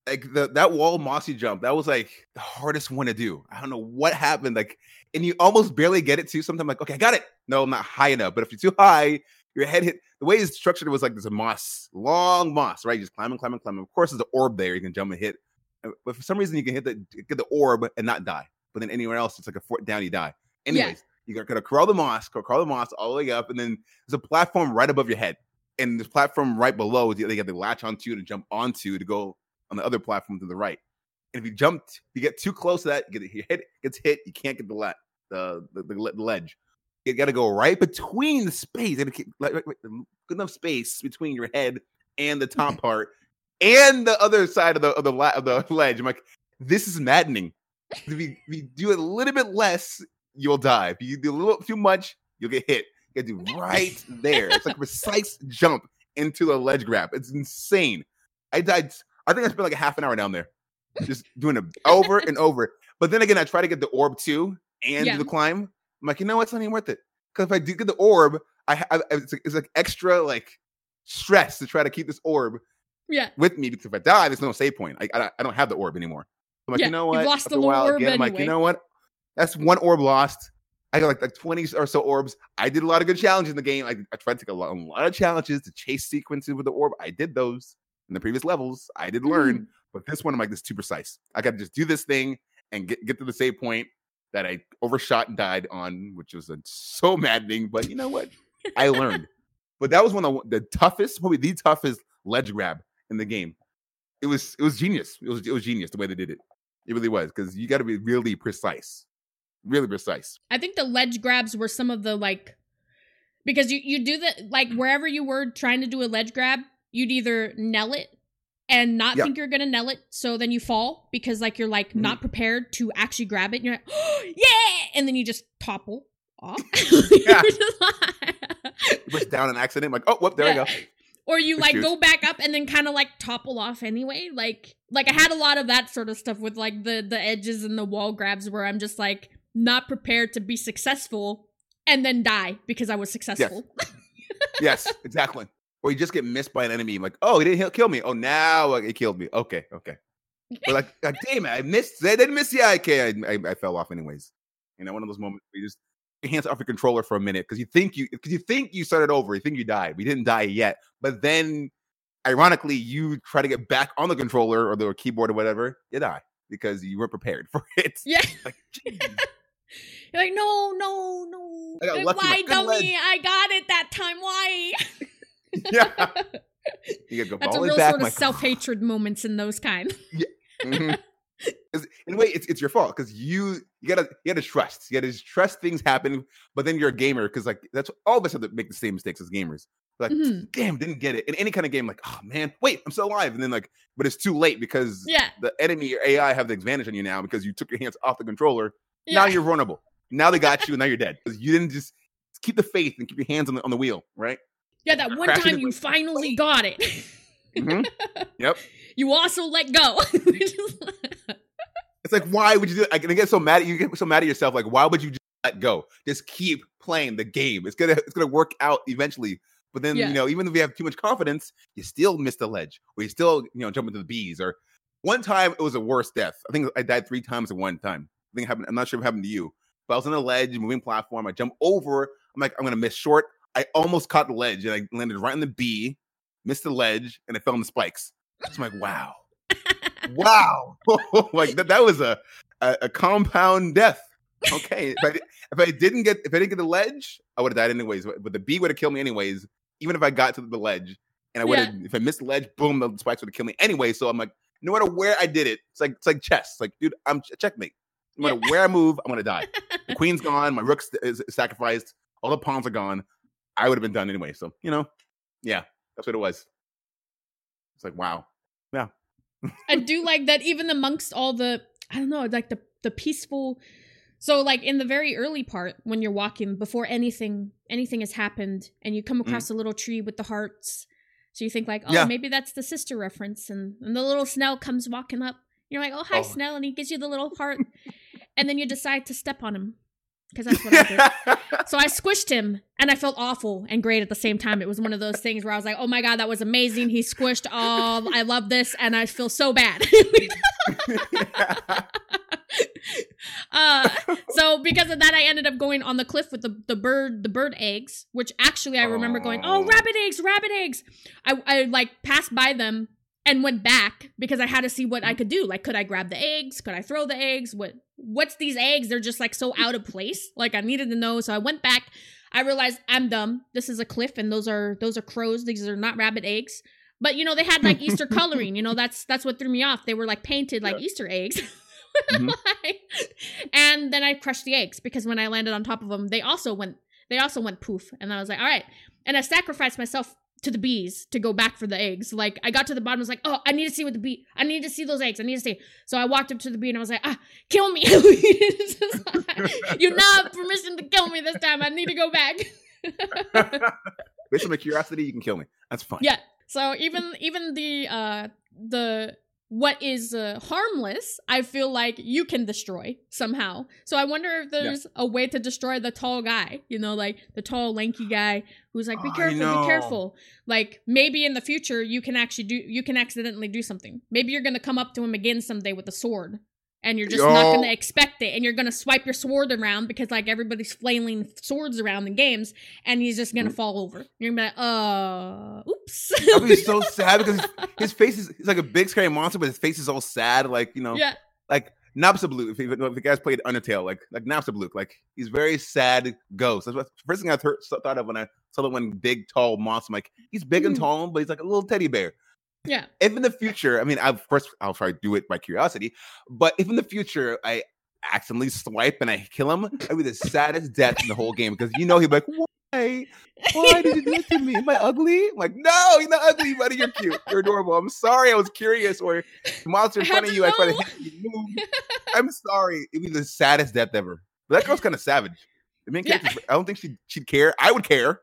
like the that wall mossy jump, that was like the hardest one to do. I don't know what happened. Like, and you almost barely get it too. Sometimes like, okay, I got it. No, I'm not high enough. But if you're too high, your head hit. The way it's structured, it was like there's a moss, long moss, right? You just climbing, climbing, climbing. Of course, there's an orb there. You can jump and hit. Uh, But for some reason, you can hit the get the orb and not die. But then anywhere else, it's like a foot down, you die. Anyways, you gotta, crawl the moss, crawl the moss all the way up, and then there's a platform right above your head, and this platform right below, they have to latch onto to jump onto to go on the other platform to the right. And if you jump, you get too close to that, you get your head gets hit, you can't get the le- the, the, the ledge. You got to go right between the space, and keep like, like, like, good enough space between your head and the top part, and the other side of the of the, la- of the ledge. I'm like, this is maddening. If you, if you do a little bit less, you'll die. If you do a little too much, you'll get hit. You got to do right there. It's like a precise jump into the ledge grab. It's insane. I died. I think I spent like a half an hour down there, just doing it over and over. But then again, I try to get the orb too and Yeah. do the climb. I'm like, you know what? It's not even worth it. Because if I do get the orb, I, I it's, like, it's like extra like stress to try to keep this orb yeah with me because if I die, there's no save point. I, I, I don't have the orb anymore. I'm like, Yeah, you know you've what? lost After the while orb again, I'm like, you know what? That's one orb lost. I got like, like 20 or so orbs. I did a lot of good challenges in the game. I, I tried to take a lot, a lot of challenges to chase sequences with the orb. I did those in the previous levels. I did learn, Mm. But this one I'm like, this is too precise. I got to just do this thing and get, get to the save point that I overshot and died on, which was uh, so maddening. But you know what? I learned. But that was one of the, the toughest, probably the toughest ledge grab in the game. It was it was genius. It was it was genius the way they did it. It really was because you got to be really precise, really precise. I think the ledge grabs were some of the like because you you do the like wherever you were trying to do a ledge grab, you'd either nail it and not Yeah. think you're gonna nail it, so then you fall because like you're like not mm. prepared to actually grab it, and you're like, oh, yeah, and then you just topple off. Yeah. You're just like- It was down an accident. like, oh, whoop, there Yeah. I go. or you Good like go back up and then kind of like topple off anyway like like i had a lot of that sort of stuff with like the the edges and the wall grabs where i'm just like not prepared to be successful and then die because i was successful Yes, exactly. Or you just get missed by an enemy. Like, oh, he didn't kill me. Oh, now he killed me. Okay, okay. But like, like damn it, I missed. They didn't miss. the okay, I, I, I fell off anyways. You know, one of those moments where you just your hands off your controller for a minute because you think you because you think you started over. You think you died. We didn't die yet. But then, ironically, you try to get back on the controller or the keyboard or whatever. You die because you weren't prepared for it. yeah Like, you're like no no no I got Like, lucky why dummy i got it that time why yeah. You gotta go that's all a real back. sort of self-hatred moments in those kind Mhm. 'Cause in a way, it's it's your fault because you you gotta you gotta trust. You gotta just trust things happen. But then you're a gamer because like that's all of us have to make the same mistakes as gamers. Like, Mhm. damn, didn't get it in any kind of game. Like, oh man, wait, I'm still alive. And then like, but it's too late because yeah the enemy or AI have the advantage on you now because you took your hands off the controller. yeah Now you're vulnerable. Now they got you, and now you're dead because you didn't just keep the faith and keep your hands on the on the wheel, right? Yeah that one time you finally got it Mhm. Yep. you also let go It's like, why would you do it? I get so mad at you. You get so mad at yourself. Like, why would you just let go? Just keep playing the game. It's gonna it's gonna work out eventually. But then Yeah. you know, even if you have too much confidence, you still miss the ledge, or you still you know jump into the bees. Or one time it was a worse death. I think I died three times at one time. I think it happened. I'm not sure if it happened to you, but I was on a ledge, moving platform. I jump over. I'm like, I'm gonna miss short. I almost caught the ledge, and I landed right on the B, missed the ledge, and I fell on the spikes. So I'm like, wow, wow, like that, that was a, a a compound death. Okay, if I if I didn't get if I didn't get the ledge, I would have died anyways. But the B would have killed me anyways, even if I got to the ledge. And I would have if I missed the ledge, boom, the spikes would have killed me anyway. So I'm like, no matter where I did it, it's like it's like chess. It's like, dude, I'm checkmate. No matter where I move, I'm gonna die. The queen's gone, my rook's is sacrificed, all the pawns are gone. I would have been done anyway. So you know, yeah, that's what it was. It's like wow, Yeah. I do like that even amongst all the I don't know, like the the peaceful so like in the very early part when you're walking before anything anything has happened and you come mm-hmm. across a little tree with the hearts. So you think like, oh, Yeah. maybe that's the sister reference and, and the little Snell comes walking up. You're like, oh hi Oh. Snell and he gives you the little heart and then you decide to step on him. Because that's what I did. So I squished him and I felt awful and great at the same time. It was one of those things where I was like, oh my God, that was amazing. He squished. all. I love this. And I feel so bad. uh, so because of that, I ended up going on the cliff with the, the bird, the bird eggs, which actually I remember going, oh, Oh. rabbit eggs, rabbit eggs. I, I like passed by them and went back because I had to see what I could do. Like, could I grab the eggs? Could I throw the eggs? What, what's these eggs? They're just like so out of place. Like I needed to know. So I went back. I realized I'm dumb. This is a cliff and those are, those are crows. These are not rabbit eggs. But you know, they had like Easter coloring, you know, that's, that's what threw me off. They were like painted like Easter eggs. Mhm. and then I crushed the eggs because when I landed on top of them, they also went they also went poof. And I was like, all right. And I sacrificed myself to the bees to go back for the eggs. Like I got to the bottom, I was like, oh, I need to see what the bee. I need to see those eggs. I need to see. So I walked up to the bee and I was like, ah, kill me. It's just like, you now have permission to kill me this time. I need to go back. Based on my curiosity, you can kill me. That's fine. Yeah. So even even the uh the what is uh, harmless, I feel like you can destroy somehow. So I wonder if there's a way to destroy the tall guy, you know, like the tall lanky guy who's like be careful, be careful. Like maybe in the future you can actually do you can accidentally do something. Maybe you're going to come up to him again someday with a sword. And you're just not going to expect it. And you're going to swipe your sword around because, like, everybody's flailing swords around in games. And he's just going to Mm. fall over. You're going to be like, uh, oops. I'll be so sad because his, his face is he's like a big scary monster, but his face is all sad, like you know, yeah. like Napstablook. If, you- if the guys played Undertale, like like Napstablook, like he's very sad ghost. That's what first thing I heard, thought of when I saw the one big tall monster. I'm like he's big and Mhm. tall, but he's like a little teddy bear. Yeah. If in the future, I mean, I, of course, I'll try to do it by curiosity, but if in the future I accidentally swipe and I kill him, I'd be the saddest death in the whole game because you know he'd be like, why? Why did you do it to me? Am I ugly? I'm like, no, you're not ugly, buddy. You're cute. You're adorable. I'm sorry. I was curious. Or the monster in front of you. I tried to hit you. moved. I'm sorry. It'd be the saddest death ever. But that girl's kind of savage. The main Yeah. I don't think she'd, she'd care. I would care,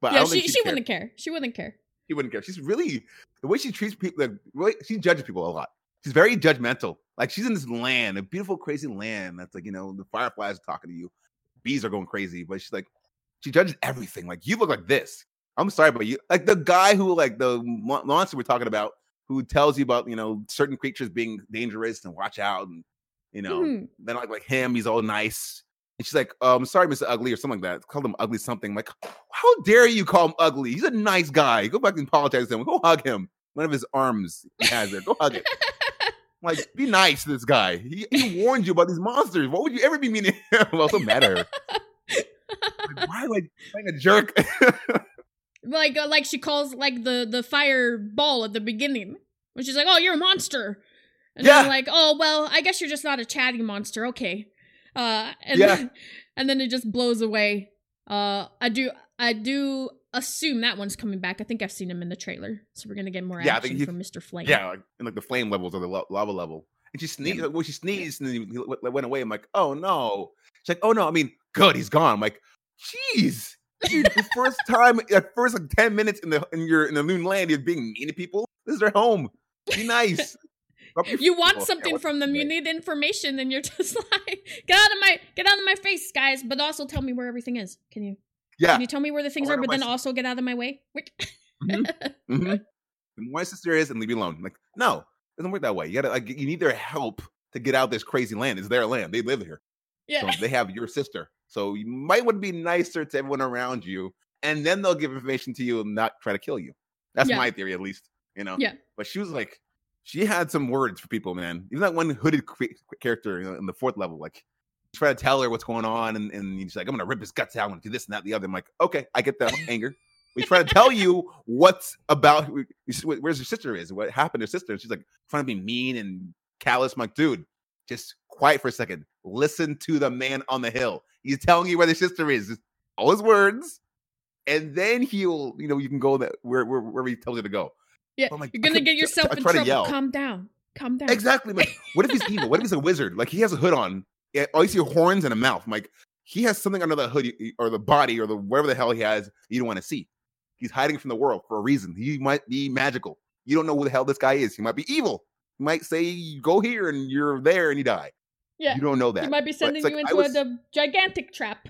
but I yeah, don't she, she care. wouldn't care. She wouldn't care. She wouldn't care. She's really the way she treats people. Like, really, she judges people a lot. She's very judgmental. Like she's in this land, a beautiful, crazy land. That's like you know the fireflies are talking to you, bees are going crazy, but she's like she judges everything. Like you look like this. I'm sorry, but you like the guy who like the mo- monster we're talking about, who tells you about you know certain creatures being dangerous and watch out, and you know Mhm. then like like him, he's all nice. And she's like, um, sorry, Mr. Ugly, or something like that. Called him ugly something. I'm like, how dare you call him ugly? He's a nice guy. Go back and apologize to him. Go hug him. One of his arms he has there. Go hug it. I'm like, be nice to this guy. He, he warned you about these monsters. What would you ever be mean to him? well, so mad at her. Like, why am I playing a jerk? like uh, like she calls like the the fireball at the beginning when she's like, "Oh, you're a monster," and Yeah. then like, "Oh, well, I guess you're just not a chatty monster." Okay, uh, and Yeah. then, and then it just blows away. Uh, I do I do assume that one's coming back. I think I've seen him in the trailer, so we're gonna get more Yeah, action he- from Mister Flame. yeah, like, and like the flame levels or the lava level. And she sneezed. Like, well, she sneezed and then he went away. I'm like, oh no. She's like, oh no. I mean, good. He's gone. I'm like, jeez. Dude, the first time, at first like ten minutes in the in your in the moon land, you're being mean to people. This is their home. Be nice. You want something from them, you need information, and you're just like, get out of my get out of my face, guys. But also tell me where everything is. Can you? Yeah. Can you tell me where the things are, but then also get out of my way? Wait. hmm My sister is, and leave me alone. Like, no, it doesn't work that way. You gotta like, you need their help to get out this crazy land. It's their land. They live here. yeah. So they have your sister. So you might want to be nicer to everyone around you, and then they'll give information to you and not try to kill you. That's Yeah. my theory, at least. You know. Yeah. But she was like, she had some words for people, man. Even that one hooded character you know, in the fourth level, like try to tell her what's going on, and, and she's like, I'm gonna rip his guts out, I'm gonna do this and that, and the other. I'm like, okay, I get that anger. We try to tell you what's about where's your sister is, what happened to her sister. She's like trying to be mean and callous. I'm like, dude, just quiet for a second. Listen to the man on the hill. He's telling you where the sister is. Just all his words, and then he'll, you know, you can go that where where wherever he tells you to go. Yeah. Like, You're gonna get yourself I in trouble. Calm down. Calm down. Exactly. Like, what if he's evil? What if he's a wizard? Like, he has a hood on. Yeah, all you see horns and a mouth. I'm like, he has something under the hood or the body or the whatever the hell he has you don't want to see. He's hiding from the world for a reason. He might be magical. You don't know who the hell this guy is. He might be evil. He might say, "You go here and you're there and you die. Yeah. You don't know that. He might be sending you I into was- a, a gigantic trap.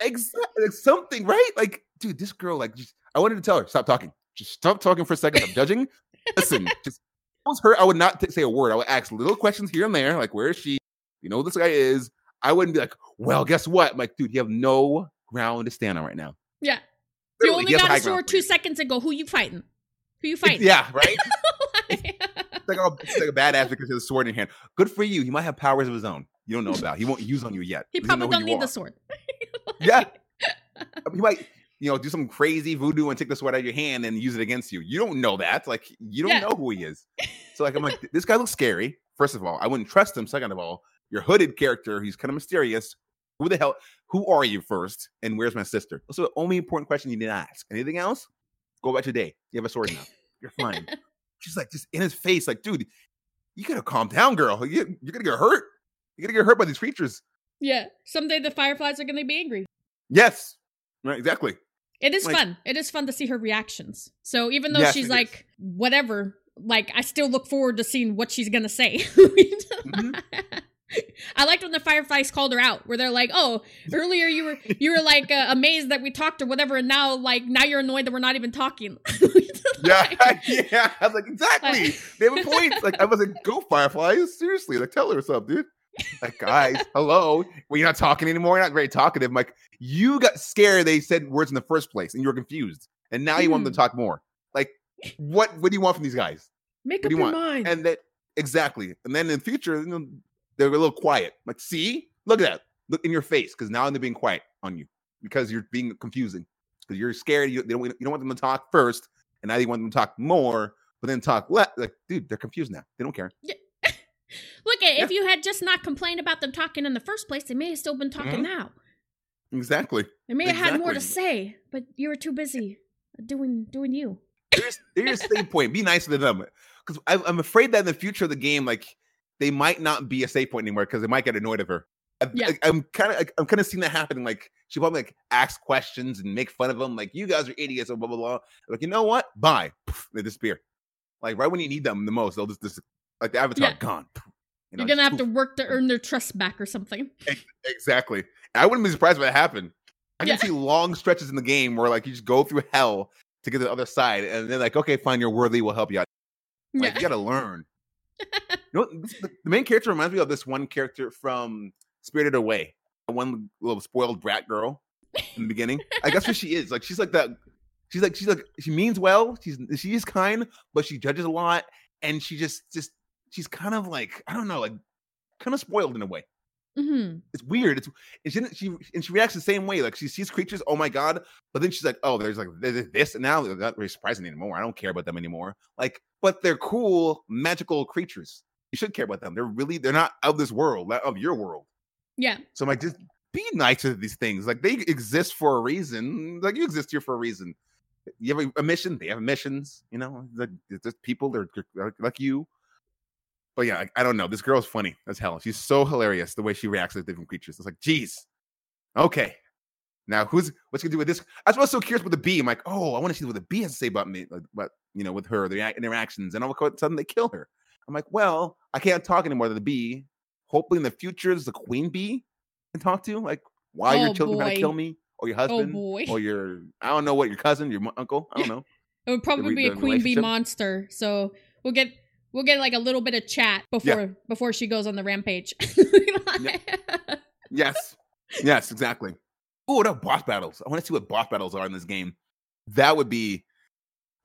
Exactly. Something, right? Like, dude, this girl, like, just, I wanted to tell her, stop talking. Just stop talking for a second. I'm judging. Listen, just, was her, I would not t- say a word. I would ask little questions here and there, like, where is she? You know who this guy is? I wouldn't be like, well, guess what? I'm like, dude, you have no ground to stand on right now. Yeah. You only got a sword two seconds ago. Who you fighting? Who you fighting? Yeah, right? It's like, oh, it's like a badass because he has a sword in your hand. Good for you. He might have powers of his own. You don't know about. He won't use on you yet. he probably don't need the sword. Yeah. he might, you know, do some crazy voodoo and take the sword out of your hand and use it against you. You don't know that. Like, you don't Yeah. know who he is. So, like, I'm like, this guy looks scary. First of all, I wouldn't trust him. Second of all, your hooded character, he's kind of mysterious. Who the hell? Who are you first? And where's my sister? That's the only important question you need to ask. Anything else? Go about your day. You have a sword now. You're fine. She's like, just in his face, like, dude, you gotta calm down, girl. You, you're gonna get hurt. You're gonna get hurt by these creatures. Yeah. Someday the fireflies are gonna be angry. Yes. Right, exactly. It is Like- fun. It is fun to see her reactions. So even though Yes, she's it is. like whatever, like I still look forward to seeing what she's gonna say. Mhm. I liked when the fireflies called her out, where they're like, "Oh, earlier you were you were like uh, amazed that we talked or whatever, and now like now you're annoyed that we're not even talking." Yeah, yeah. I was like, exactly. They have a point. Like, I was like, go Fireflies. Seriously, like, tell her something, dude. Like, guys, hello. Well, you're not talking anymore. You're not very talkative. I'm like, you got scared. They said words in the first place, and you were confused, and now you want them to hmm. talk more. Like, what? What do you want from these guys? Make What up do you your want? mind. And that exactly. And then in the future, you know, they're a little quiet. Like, see, look at that. Look in your face, because now they're being quiet on you because you're being confusing. Because you're scared. You, they don't, you don't want them to talk first, and now you want them to talk more, but then talk less. Like, dude, they're confused now. They don't care. Look at Yeah. if you had just not complained about them talking in the first place, they may have still been talking Mhm. now. Exactly. They may have had more to say, but you were too busy doing doing you. There's there's a save point. Be nice to them. Because I'm afraid that in the future of the game, like they might not be a safe point anymore because they might get annoyed of her. I, Yeah. I, am kind of I'm kind of seeing that happening. Like she probably like ask questions and make fun of them. Like you guys are idiots or blah blah blah. Like you know what? Bye. They disappear. Like right when you need them the most, they'll just, just like the avatar Yeah. gone. Poof, you know, You're gonna have to work to earn their trust back or something. exactly. I wouldn't be surprised if that happened. I can Yeah. see long stretches in the game where like you just go through hell to get to the other side, and then like okay, fine, you're worthy. We'll help you out. Like yeah. you gotta learn. you know, this, the, the main character reminds me of this one character from Spirited Away, the one little spoiled brat girl in the beginning. I guess what she is. Like she's like that. She's like she's like she means well. She's she is kind, but she judges a lot, and she just just she's kind of like I don't know, like kind of spoiled in a way. hmm It's weird. It's and she, she and she reacts the same way. Like she sees creatures, oh my god, but then she's like, oh, there's like there's this, and now they're not very surprising anymore. I don't care about them anymore. Like, but they're cool, magical creatures. You should care about them. They're really they're not of this world, not of your world. Yeah. So I'm like, just be nice to these things. Like they exist for a reason. Like you exist here for a reason. You have a, a mission. They have missions. You know, like just people. They're, they're like you. But yeah, I, I don't know. This girl's funny as hell. She's so hilarious the way she reacts to different creatures. It's like, geez, okay. Now who's what's gonna do with this? I was so curious with the bee. I'm like, oh, I want to see what the bee has to say about me, like, what you know, with her, the interactions, and all of a sudden they kill her. I'm like, well, I can't talk anymore to the bee. Hopefully in the future, there's a queen bee can talk to. Like, why Oh, your children trying to kill me? or your Oh husband boy. or your I don't know what your cousin, your uncle. I don't know. It would probably be a queen bee monster. So we'll get we'll get like a little bit of chat before before she goes on the rampage. Yes, yes, exactly. Oh, what about boss battles? I want to see what boss battles are in this game. That would be.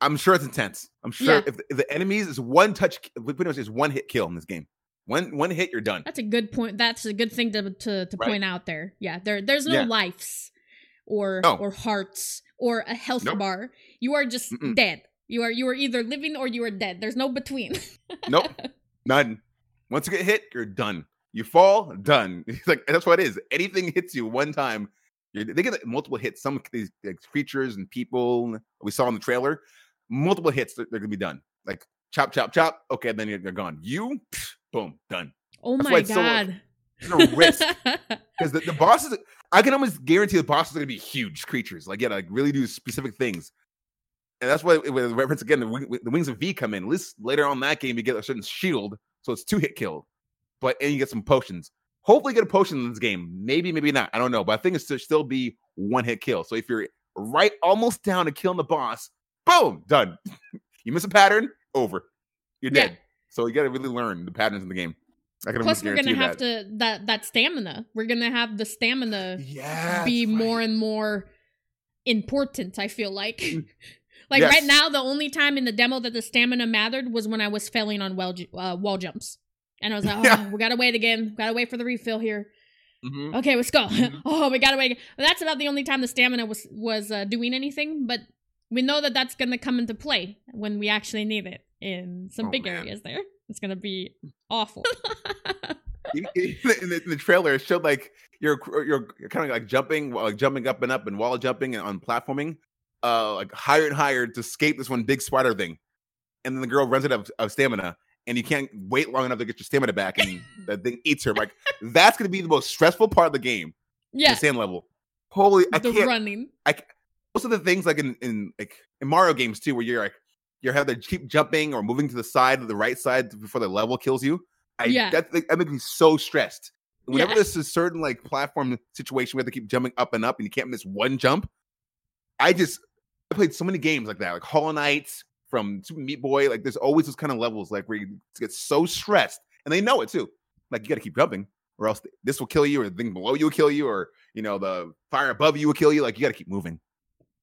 I'm sure it's intense. I'm sure Yeah. if, if the enemies is one touch, pretty much is one hit kill in this game. One one hit, you're done. That's a good point. That's a good thing to to, to Right. point out there. Yeah, there there's no Yeah. lives or No. or hearts or a health Nope. bar. You are just Mm-mm. dead. You are you are either living or you are dead. There's no between. Nope, none. Once you get hit, you're done. You fall, done. It's like that's what it is. Anything hits you one time, you're, they get like, multiple hits. Some of these like, creatures and people we saw in the trailer, multiple hits, they're, they're gonna be done. Like chop, chop, chop. Okay, then you're, gone. You, psh, boom, done. oh That's my it's so- god. There's no risk because the, the bosses. I can almost guarantee the bosses are gonna be huge creatures. Like yeah, like really do specific things. And that's why with reference again, the, the wings of V come in. At least later on that game, you get a certain shield, so it's two hit kill. But and you get some potions. Hopefully, get a potion in this game. Maybe, maybe not. I don't know. But I think it should still be one hit kill. So if you're right almost down to killing the boss, boom, done. you miss a pattern, over. You're Yeah. dead. So you got to really learn the patterns in the game. I can Plus, we're gonna have that. to that that stamina. We're gonna have the stamina Yeah, be that's more and more important. I feel like, Mm. like Yes. right now, the only time in the demo that the stamina mattered was when I was failing on well, uh, wall jumps, and I was like, oh, Yeah. we gotta wait again. Gotta wait for the refill here. Mhm. Okay, let's go. Mhm. oh, we gotta wait. That's about the only time the stamina was was uh, doing anything. But we know that that's gonna come into play when we actually need it in some Oh, big man. areas. There, it's gonna be awful. in, in the, in the- in the trailer, it showed like you're you're kind of like jumping, like jumping up and up and wall jumping and on platforming, uh, like higher and higher to escape this one big spider thing, and then the girl runs out of, of stamina, and you can't wait long enough to get your stamina back, and the thing eats her. Like that's gonna be the most stressful part of the game, yeah, the sand level. Holy, I the can't. running. Most of the things like in in like in Mario games too, where you're like you have to keep jumping or moving to the side of the right side before the level kills you. I, Yeah. that that makes me so stressed. Whenever Yeah. there's a certain like platform situation, where they keep jumping up and up, and you can't miss one jump. I just I played so many games like that, like Hollow Knight from Super Meat Boy. Like there's always those kind of levels like where you get so stressed, and they know it too. Like you got to keep jumping, or else this will kill you, or the thing below you will kill you, or you know the fire above you will kill you. Like you got to keep moving.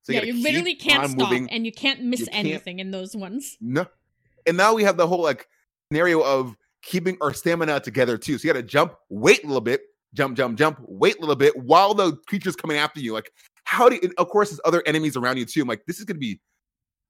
So yeah, gotta you literally can't stop, moving. and you can't miss You can't- anything in those ones. No. And now we have the whole like scenario of keeping our stamina together too. So you got to jump, wait a little bit, jump, jump, jump, wait a little bit while the creature's coming after you. Like, how do you, and of course, there's other enemies around you too. I'm like, this is going to be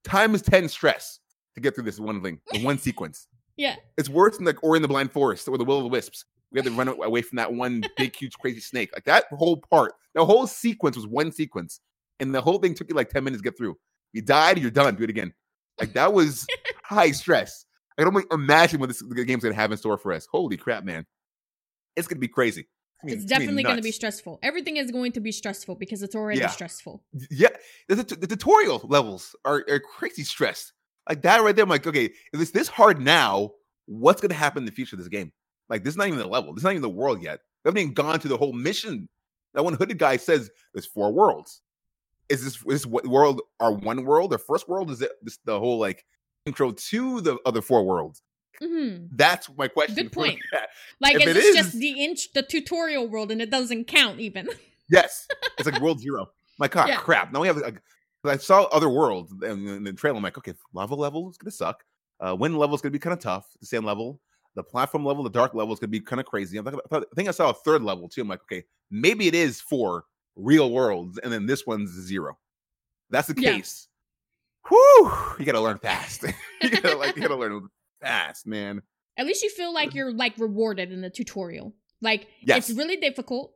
times 10 stress to get through this one thing, the one sequence. Yeah, It's worse than like Ori in the Blind Forest or the Will of the Wisps. We had to run away from that one big, huge, crazy snake. Like that whole part, the whole sequence was one sequence. And the whole thing took you like 10 minutes to get through. You died, you're done. Do it again. Like that was high stress. I can only imagine what this the game's gonna have in store for us. Holy crap, man! It's gonna be crazy. Gonna be- it's definitely going to be stressful. Everything is going to be stressful because it's already Yeah. stressful. Yeah, the, the, the tutorial levels are, are crazy stress. Like that right there. I'm like, okay, if it's this hard now, what's gonna happen in the future of this game? Like, this is not even the level. This is not even the world yet. We haven't even gone to the whole mission. That one hooded guy says there's four worlds. Is this this what world our one world? The first world is it this the whole like intro to the other four worlds? Hmm That's my question. Good point. Like If it's it just the inch, the tutorial world, and it doesn't count even. Yes, it's like world zero. I'm like, oh Yeah. crap! Now we have. I saw other worlds in, in the trailer. I'm like, okay, lava level is gonna suck. Uh, wind level is gonna be kind of tough. The sand level, the platform level, the dark level is gonna be kind of crazy. I'm like, I thought- I think I saw a third level too. I'm like, okay, maybe it is four real worlds, and then this one's zero. That's the Yeah. case. Whew! You gotta learn fast. you gotta like, you gotta learn fast, man. At least you feel like you're like rewarded in the tutorial. Like Yes. it's really difficult,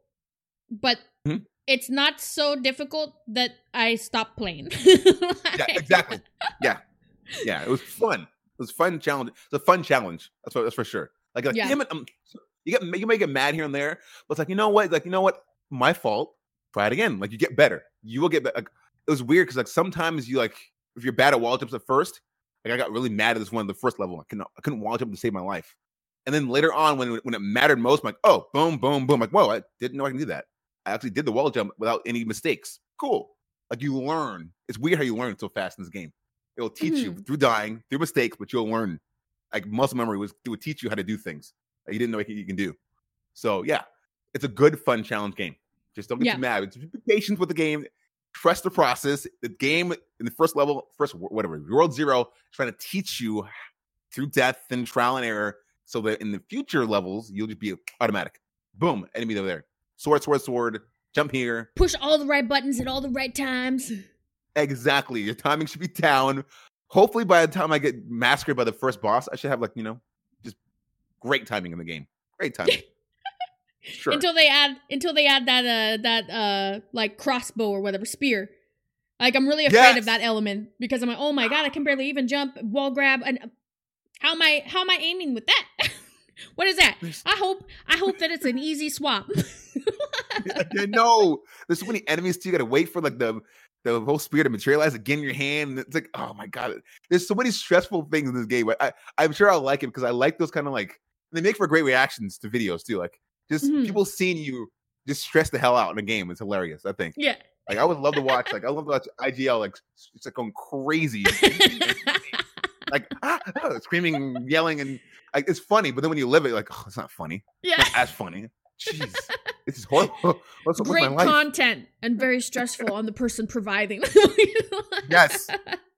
but Mhm. it's not so difficult that I stop playing. Yeah, exactly. Yeah, yeah. It was fun. It was fun challenge. It's a fun challenge. That's what, that's for sure. Like, like Yeah. damn it, I'm, you get you may get mad here and there, but it's like you know what? Like you know what? My fault. Try it again. Like you get better. You will get better. Like, it was weird because like sometimes you like if you're bad at wall jumps at first, like I got really mad at this one the first level. I couldn't I couldn't wall jump to save my life. And then later on, when when it mattered most, I'm like, oh, boom, boom, boom. Like, whoa, I didn't know I can do that. I actually did the wall jump without any mistakes. Cool. Like you learn. It's weird how you learn so fast in this game. It'll teach you Mhm. through dying, through mistakes, but you'll learn. Like muscle memory was it would teach you how to do things that you didn't know you can do. So yeah, it's a good, fun challenge game. Just don't get Yeah. too mad. Just be patient with the game. Trust the process. The game in the first level, first whatever, World Zero, trying to teach you through death and trial and error, so that in the future levels you'll just be automatic. Boom, enemy over there. Sword, sword, sword. Jump here. Push all the right buttons at all the right times. Exactly. Your timing should be down. Hopefully, by the time I get massacred by the first boss, I should have like you know, just great timing in the game. Great timing. sure. Until they add until they add that uh that uh like crossbow or whatever spear. Like I'm really afraid Yes! of that element because I'm like, oh my god, I can barely even jump, wall grab, and how am I how am I aiming with that? what is that? I hope I hope that it's an easy swap. I know. There's so many enemies too. You gotta wait for like the the whole spear to materialize again in your hand. It's like, oh my god, there's so many stressful things in this game. But I, I'm sure I'll like it because I like those kind of like they make for great reactions to videos too. Like just Mhm. people seeing you just stress the hell out in a game. It's hilarious. I think. yeah. Like I would love to watch. Like I love to watch IGL. Like it's like going crazy. like ah, ah, screaming, yelling, and like it's funny. But then when you live it, like oh, it's not funny. yeah. Not as funny. Jeez, this is horrible. What's, Great life? content and very stressful on the person providing. Yes.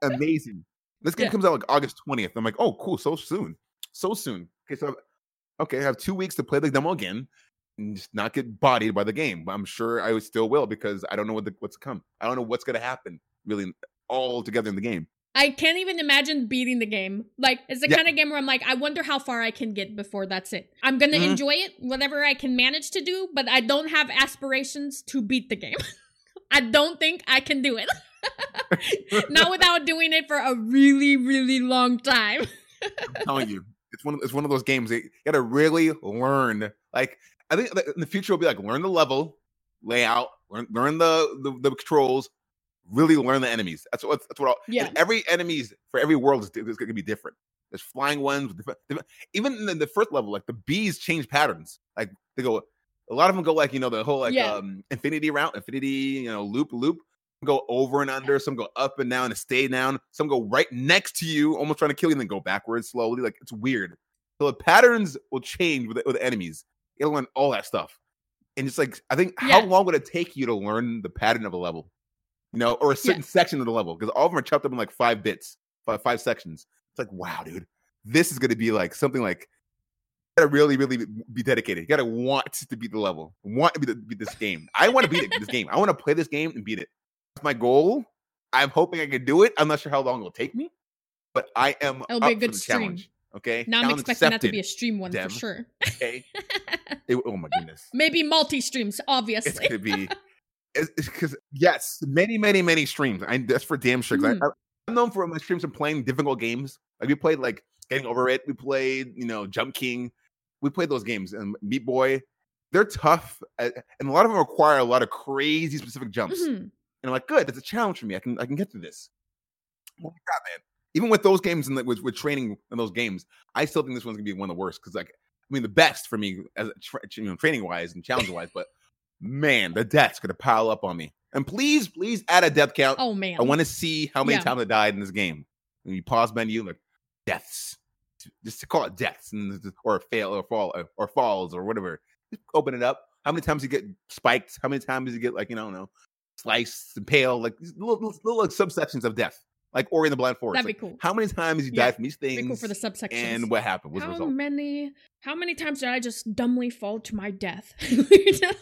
amazing. This game Yeah. comes out like August 20th. I'm like, oh, cool, so soon. So soon. Okay, so okay, I have two weeks to play the demo again and just not get bodied by the game. But I'm sure I still will because I don't know what the, what's to come. I don't know what's gonna happen really all together in the game. I can't even imagine beating the game. Like, it's the Yeah. kind of game where I'm like, I wonder how far I can get before that's it. I'm gonna Mhm. enjoy it, whatever I can manage to do, but I don't have aspirations to beat the game. I don't think I can do it. Not without doing it for a really, really long time. I'm telling you, it's one of it's one of those games that you gotta really learn. Like I think in the future will be like learn the level layout, learn learn the the, the controls, really learn the enemies. That's what that's what all, Yeah. every enemies for every world is, is going to be different. There's flying ones, different, different, even in the, the first level, like the bees change patterns. Like they go, a lot of them go like you know the whole like Yeah. um infinity route, infinity you know loop loop. Go over and under, some go up and down and stay down. Some go right next to you, almost trying to kill you, and then go backwards slowly. Like it's weird. So the patterns will change with with enemies. Gotta learn all that stuff. And it's like I think how long would it take you to learn the pattern of a level? You know, or a certain section of the level because all of them are chopped up in like five bits, five, five sections. It's like, wow, dude, this is going to be like something like you gotta really, really be dedicated. You gotta want to beat the level, want to beat, the, beat this game. I want to beat it, this game. I want to play this game and beat it. My goal. I'm hoping I can do it. I'm not sure how long it'll take me, but I am It'll up be a good the stream. challenge. Okay, Now I'm expecting that to be a stream one Dem. for sure. Okay, It- oh my goodness, Maybe multi streams, it's obviously. gonna be because yes, many, many, many streams. I that's for damn sure. Mhm. I, I'm known for my streams from playing difficult games. Like we played like Getting Over It. We played you know Jump King. We played those games and Meat Boy. They're tough, and a lot of them require a lot of crazy specific jumps. Mhm. And I'm like, good, it's a challenge for me. I can I can get through this. My god, man! Even with those games and with, with training in those games, I still think this one's gonna be one of the worst because like I mean the best for me as a tra- you know training wise and challenge wise, but man, the death's gonna pile up on me. And please, please add a death count. Oh man. I want to see how many Yeah. times I died in this game. And you pause menu like deaths, just to call it deaths and or fail or fall or, or falls or whatever. Just open it up. How many times you get spiked? How many times you get like you know, I don't know sliced and pale? Like little, little, like subsections of death, like Ori in the Blind Forest. That'd Like, be cool. How many times you Yeah, died from these Be things? cool for the subsections. and what happened? What's the how many how many times did I just dumbly fall to my death?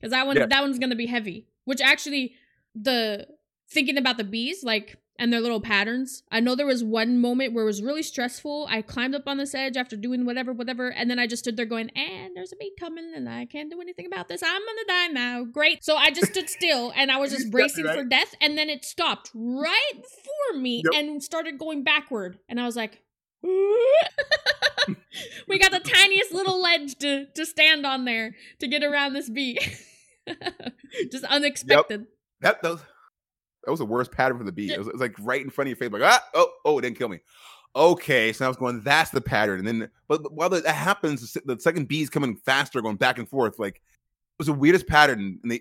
Because that one Yeah. that one's gonna be heavy. Which actually the thinking about the bees, like and their little patterns. I know there was one moment where it was really stressful. I climbed up on this edge after doing whatever, whatever, and then I just stood there going, and there's a bee coming, and I can't do anything about this. I'm gonna die now. Great. So I just stood still and I was just bracing right? for death, and then it stopped right for me Yep. and started going backward. And I was like, we got the tiniest little ledge to, to stand on there to get around this bee. Just unexpected. That, that, was, that was the worst pattern for the. Yeah. It, was, it was like right in front of your face, like ah, oh, oh, it didn't kill me. Okay, so I was going. That's the pattern, and then but while that happens, the second the is coming faster, going back and forth. Like it was the weirdest pattern, and they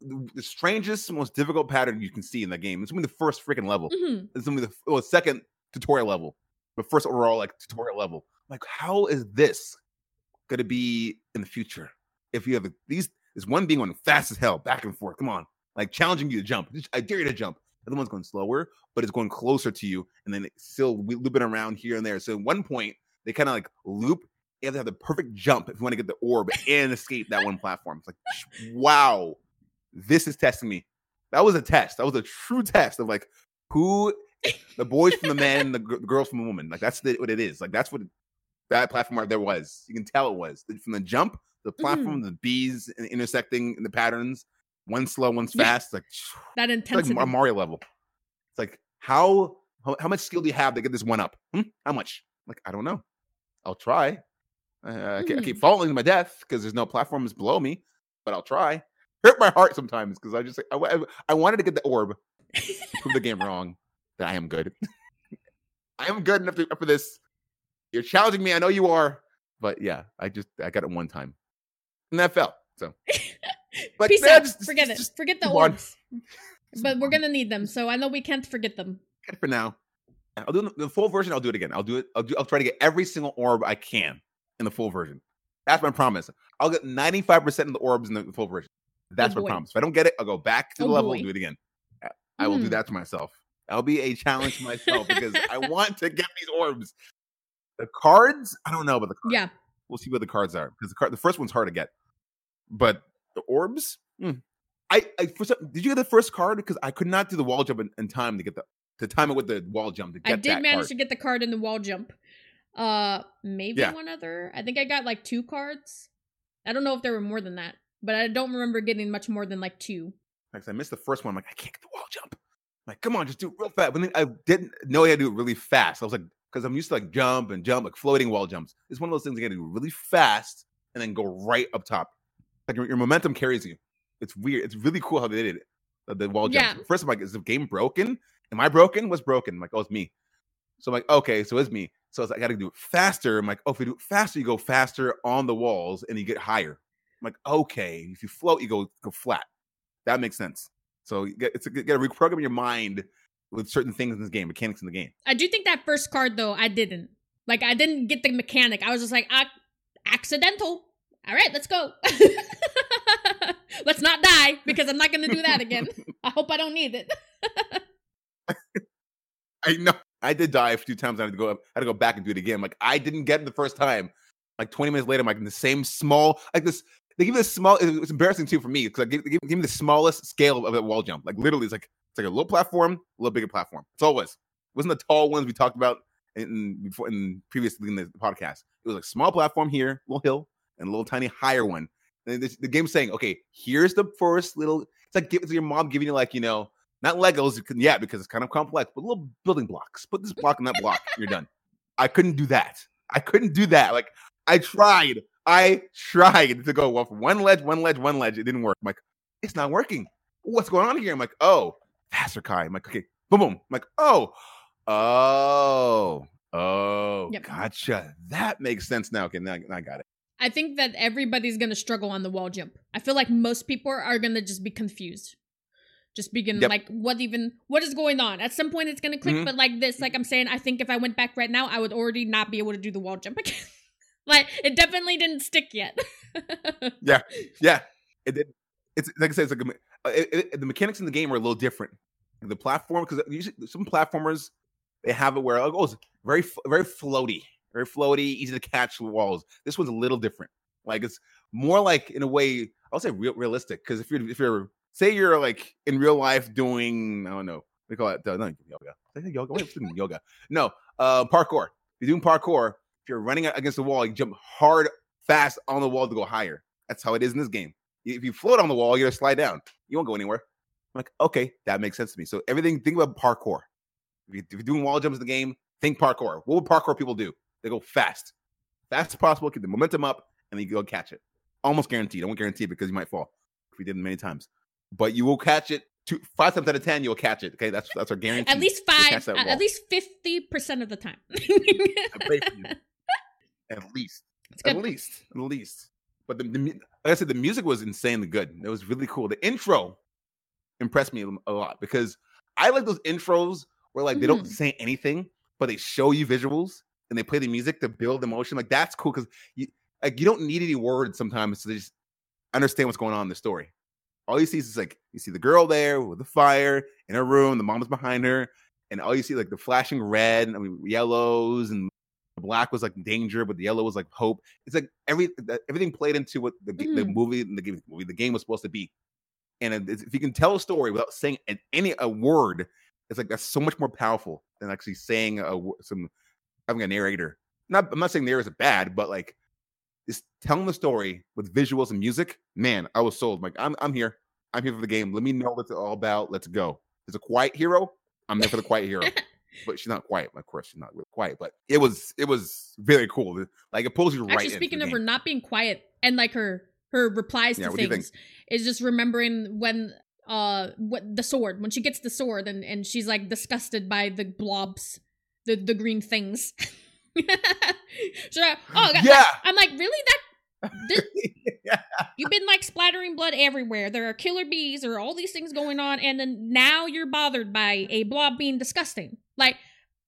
the, strangest, most difficult pattern you can see in the game. It's only the first freaking level. hmm It's only the well, second tutorial level, but first overall like tutorial level. Like, how is this gonna be in the future? If you have a, these, there's one being going fast as hell, back and forth. Come on, like challenging you to jump. I dare you to jump. The other one's going slower, but it's going closer to you, and then it's still looping around here and there. So at one point, they kind of like loop. You have to have the perfect jump if you want to get the orb and escape that one platform. It's like, wow, this is testing me. That was a test. That was a true test of like who the boys from the men, the, the girls from the woman. Like that's the, what it is. Like that's what that platform art there was. You can tell it was from the jump, the mm-hmm. platform, the bees in- intersecting in the patterns. One slow, one's Yeah. fast. Like That it's like intensity. a Mario level. It's like how, how how much skill do you have to get this one up? Hmm? How much? Like I don't know. I'll try. Uh, I, keep, I keep falling to my death because there's no platforms below me, but I'll try. Hurt my heart sometimes because I just I, I, I wanted to get the orb, prove the game wrong. That I am good. I am good enough to, for this. You're challenging me. I know you are, but yeah, I just I got it one time, and that fell. So, but Peace out. just- forget just- it. Forget the on. orbs. But we're gonna need them, so I know we can't forget them. for now. I'll do the- full version. I'll do it again. I'll do it. I'll do. I'll try to get every single orb I can in the full version. That's my promise. I'll get ninety five percent of the orbs in the full version. That's my promise. If I don't get it, I'll go back to the Oh, level boy. and do it again. I- will do Hmm. that to myself. That'll be a challenge to myself because I want to get these orbs. The cards, I don't know about the cards. Yeah. We'll see what the cards are because the card, the first one's hard to get, but the orbs. hmm. I, I for some, did you get the first card because I could not do the wall jump in, in time to get the to time it with the wall jump to get I did that manage card. to get the card in the wall jump. Uh maybe Yeah. one other. I think I got like two cards. I don't know if there were more than that, but I don't remember getting much more than like two. Like, I missed the first one. I'm like, I can't get the wall jump. I'm like, come on, just do it real fast. But then I didn't know I had to do it really fast. I was like, because I'm used to like jump and jump, like floating wall jumps. It's one of those things I got to do really fast and then go right up top. Like your, your momentum carries you. It's weird. It's really cool how they did it. The, the wall jumps. Yeah. First, I'm like, is the game broken? Am I broken? What's broken? I'm like, oh, it's me. So I'm like, okay, so it's me. So it's, I got to do it faster. I'm like, oh, if you do it faster, you go faster on the walls and you get higher. I'm like, okay, if you float, you go go flat. That makes sense. So you get, it's you got to reprogram your mind with certain things in this game, mechanics in the game. I do think that first card though, I didn't. Like I didn't get the mechanic. I was just like, ah, accidental. All right, let's go. let's not die because I'm not gonna do that again. I hope I don't need it. I know I did die a few times. I had to go. I had to go back and do it again. Like I didn't get it the first time. Like 20 minutes later, I'm like in the same small, like this. They give me this small. It's embarrassing too for me because they give, they give me the smallest scale of a wall jump. Like literally, it's like it's like a little platform, a little bigger platform. It's all it was. It wasn't the tall ones we talked about in before in previously in the podcast. It was like small platform here, little hill, and a little tiny higher one. This, the game's saying, okay, here's the first little. It's like give, it's your mom giving you like you know not Legos, yeah, because it's kind of complex, but little building blocks. Put this block in that block, you're done. I couldn't do that. I couldn't do that. Like I tried. I tried to go well from one ledge, one ledge, one ledge. It didn't work. I'm like, it's not working. What's going on here? I'm like, oh, faster Kai. I'm like, okay, boom, boom. I'm like, oh, oh, oh, Yep. gotcha. That makes sense now. Okay, now, now I got it. I think that everybody's gonna struggle on the wall jump. I feel like most people are gonna just be confused. Just begin Yep. like what even what is going on? At some point it's gonna click, Mhm. but like this, like I'm saying, I think if I went back right now, I would already not be able to do the wall jump again. like it definitely didn't stick yet. Yeah, yeah, it did. It's like I said, it's like a, uh, it, it- the mechanics in the game are a little different. The platform, because some platformers they have it where oh, it's very very floaty, very floaty, easy to catch walls. This one's a little different. Like it's more like in a way I'll say real realistic. Because if you're if you're say you're like in real life doing I don't know we call it uh, no yoga yoga wait, yoga no uh parkour. If you're doing parkour. If you're running against the wall, you jump hard, fast on the wall to go higher. That's how it is in this game. If you float on the wall, you're gonna slide down. You won't go anywhere. I'm like, okay, that makes sense to me. So everything, think about parkour. If you're doing wall jumps in the game, think parkour. What would parkour people do? They go fast, fast as possible, keep the momentum up, and then you go catch it. Almost guaranteed. I won't guarantee it because you might fall if you did it many times. But you will catch it two, five times out of ten. You'll catch it. Okay, that's that's our guarantee. at least five, that at least fifty percent of the time. I pray for you. At least. At least. At least. But the, the like I said, the music was insanely good. It was really cool. The intro impressed me a lot because I like those intros where like they don't Mhm. say anything, but they show you visuals and they play the music to build emotion. Like that's cool because you like you don't need any words sometimes to just understand what's going on in the story. All you see is like you see the girl there with the fire in her room, the mom is behind her, and all you see like the flashing red, I mean yellows, and the black was like danger, but the yellow was like hope. It's like every everything played into what the, g the Mhm. movie, the game, movie, the game was supposed to be. And if you can tell a story without saying any a word, it's like that's so much more powerful than actually saying a some having a narrator. Not I'm not saying the narrators are bad, but like just telling the story with visuals and music. Man, I was sold. Like I'm I'm here. I'm here for the game. Let me know what it's all about. Let's go. There's a quiet hero. I'm there for the quiet hero. But she's not quiet. Of course, she's not really quiet. But it was it was very cool. Like it pulls you right. Actually, speaking of her not being quiet and like her her replies Yeah, to what do you think? things is just remembering when uh what the sword when she gets the sword and and she's like disgusted by the blobs the the green things. so, oh God, Yeah. I'm like really that this, yeah. you've been like splattering blood everywhere. There are killer bees. There are all these things going on, and then now you're bothered by a blob being disgusting. Like,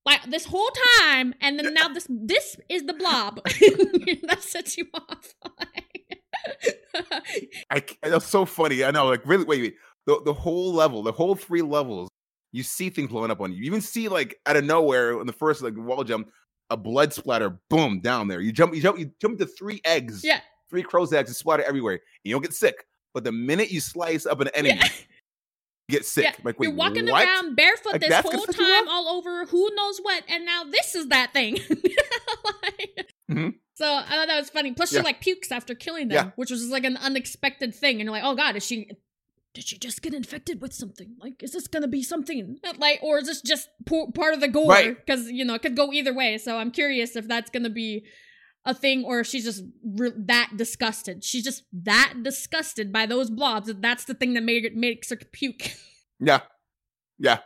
like this whole time, and then now this this is the blob that sets you off. I that's so funny. I know, like really. Wait, wait. The the whole level, the whole three levels, you see things blowing up on you. You even see like out of nowhere in the first like wall jump, a blood splatter, boom, down there. You jump, you jump, you jump into three eggs, yeah, three crow's eggs, and splatter everywhere. You don't get sick. But the minute you slice up an enemy, yeah. you get sick. Yeah, Like, wait, you're walking what? around barefoot Like, this whole time, all over who knows what, and now this is that thing. Like- Mhm. So I thought that was funny. Plus, Yeah. she like pukes after killing them, Yeah. which was just like an unexpected thing. And you're like, oh god, is she? Did she just get infected with something? Like, is this gonna be something like, or is this just po- part of the gore? Right. Because you know it could go either way. So I'm curious if that's gonna be a thing or if she's just re- that disgusted. She's just that disgusted by those blobs. that That's the thing that made it makes her puke. Yeah, yeah.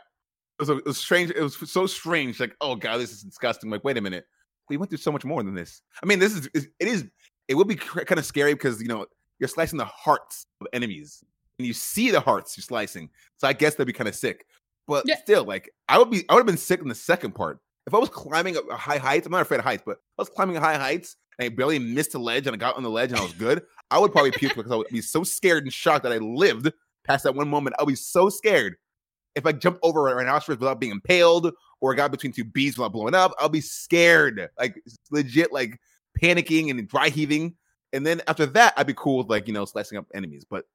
It was, it was strange. It was so strange. Like, oh god, this is disgusting. Like, wait a minute, we went through so much more than this. I mean, this is is- it is it will be kind of scary because you know you're slicing the hearts of enemies, and you see the hearts you're slicing. So I guess they'd be kind of sick. But Yeah. still, like, I would be, I would have been sick in the second part if I was climbing a high heights. I'm not afraid of heights, but if I was climbing high heights and I barely missed a ledge and I got on the ledge and I was good. I would probably puke because I would be so scared and shocked that I lived past that one moment. I'll be so scared if I jump over a rhinoceros without being impaled or I got between two bees without blowing up. I'll be scared, like legit, like panicking and dry heaving. And then after that, I'd be cool with like you know slicing up enemies. But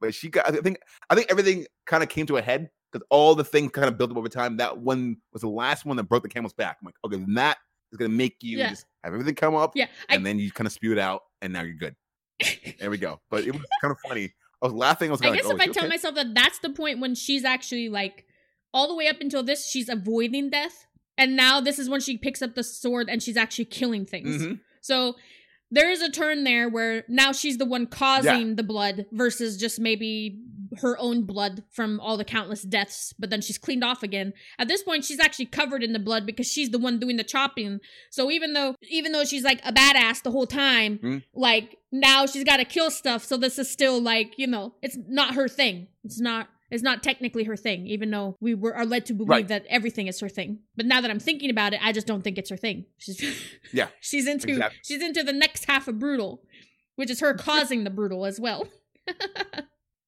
but she got. I think I think everything kind of came to a head because all the things kind of built up over time. That one was the last one that broke the camel's back. I'm like, okay, then that is gonna make you Yeah. just have everything come up, Yeah, I, and then you kind of spew it out, and now you're good. There we go. But it was kind of funny. I was laughing. I was I guess of if like, I oh, tell okay? myself that that's the point when she's actually like all the way up until this, she's avoiding death, and now this is when she picks up the sword and she's actually killing things. Mhm. So there is a turn there where now she's the one causing the blood versus just maybe her own blood from all the countless deaths, but then she's cleaned off again. At this point, she's actually covered in the blood because she's the one doing the chopping. So even though even though she's like a badass the whole time, Mhm. like now she's got to kill stuff. So this is still like you know it's not her thing. It's not. It's not technically her thing, even though we were are led to believe Right. that everything is her thing. But now that I'm thinking about it, I just don't think it's her thing. She's Yeah, she's into exactly. she's into the next half of brutal, which is her causing the brutal as well.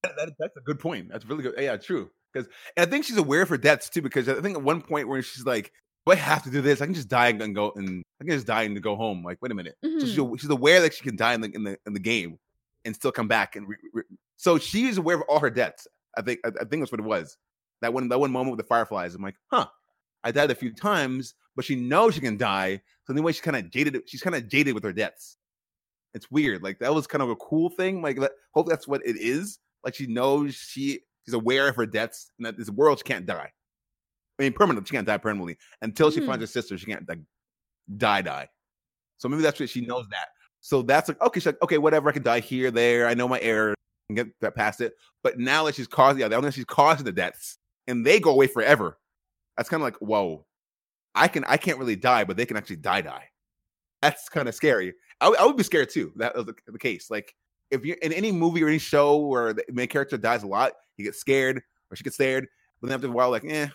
That- that- that's a good point. That's really good. Yeah, true. Because I think she's aware of her deaths too. Because I think at one point where she's like, "Do I have to do this? I can just die and go and I can just die and go home." Like, wait a minute. So Mhm. she's, she's aware that she can die in the in the in the game and still come back and re, re- so she's aware of all her deaths. I think I, I think that's what it was. That one that one moment with the fireflies. I'm like, huh. I died a few times, but she knows she can die. So anyway, she's kind of jaded. She's kind of jaded with her deaths. It's weird. Like that was kind of a cool thing. Like that, hopefully that's what it is. Like she knows she she's aware of her deaths and that this world she can't die. I mean, permanently she can't die permanently until she Mhm. finds her sister. She can't like die die. So maybe that's what she knows that. So that's like okay, she's like okay, whatever. I can die here, there. I know my error and get that past it. But now that she's causing, yeah, now that she's caused the deaths and they go away forever. That's kind of like whoa. I can I can't really die, but they can actually die die. That's kind of scary. I, I would be scared too. That was the, the case. Like if you're in any movie or any show where the main character dies a lot, he gets scared or she gets scared, but then after a while, like, eh,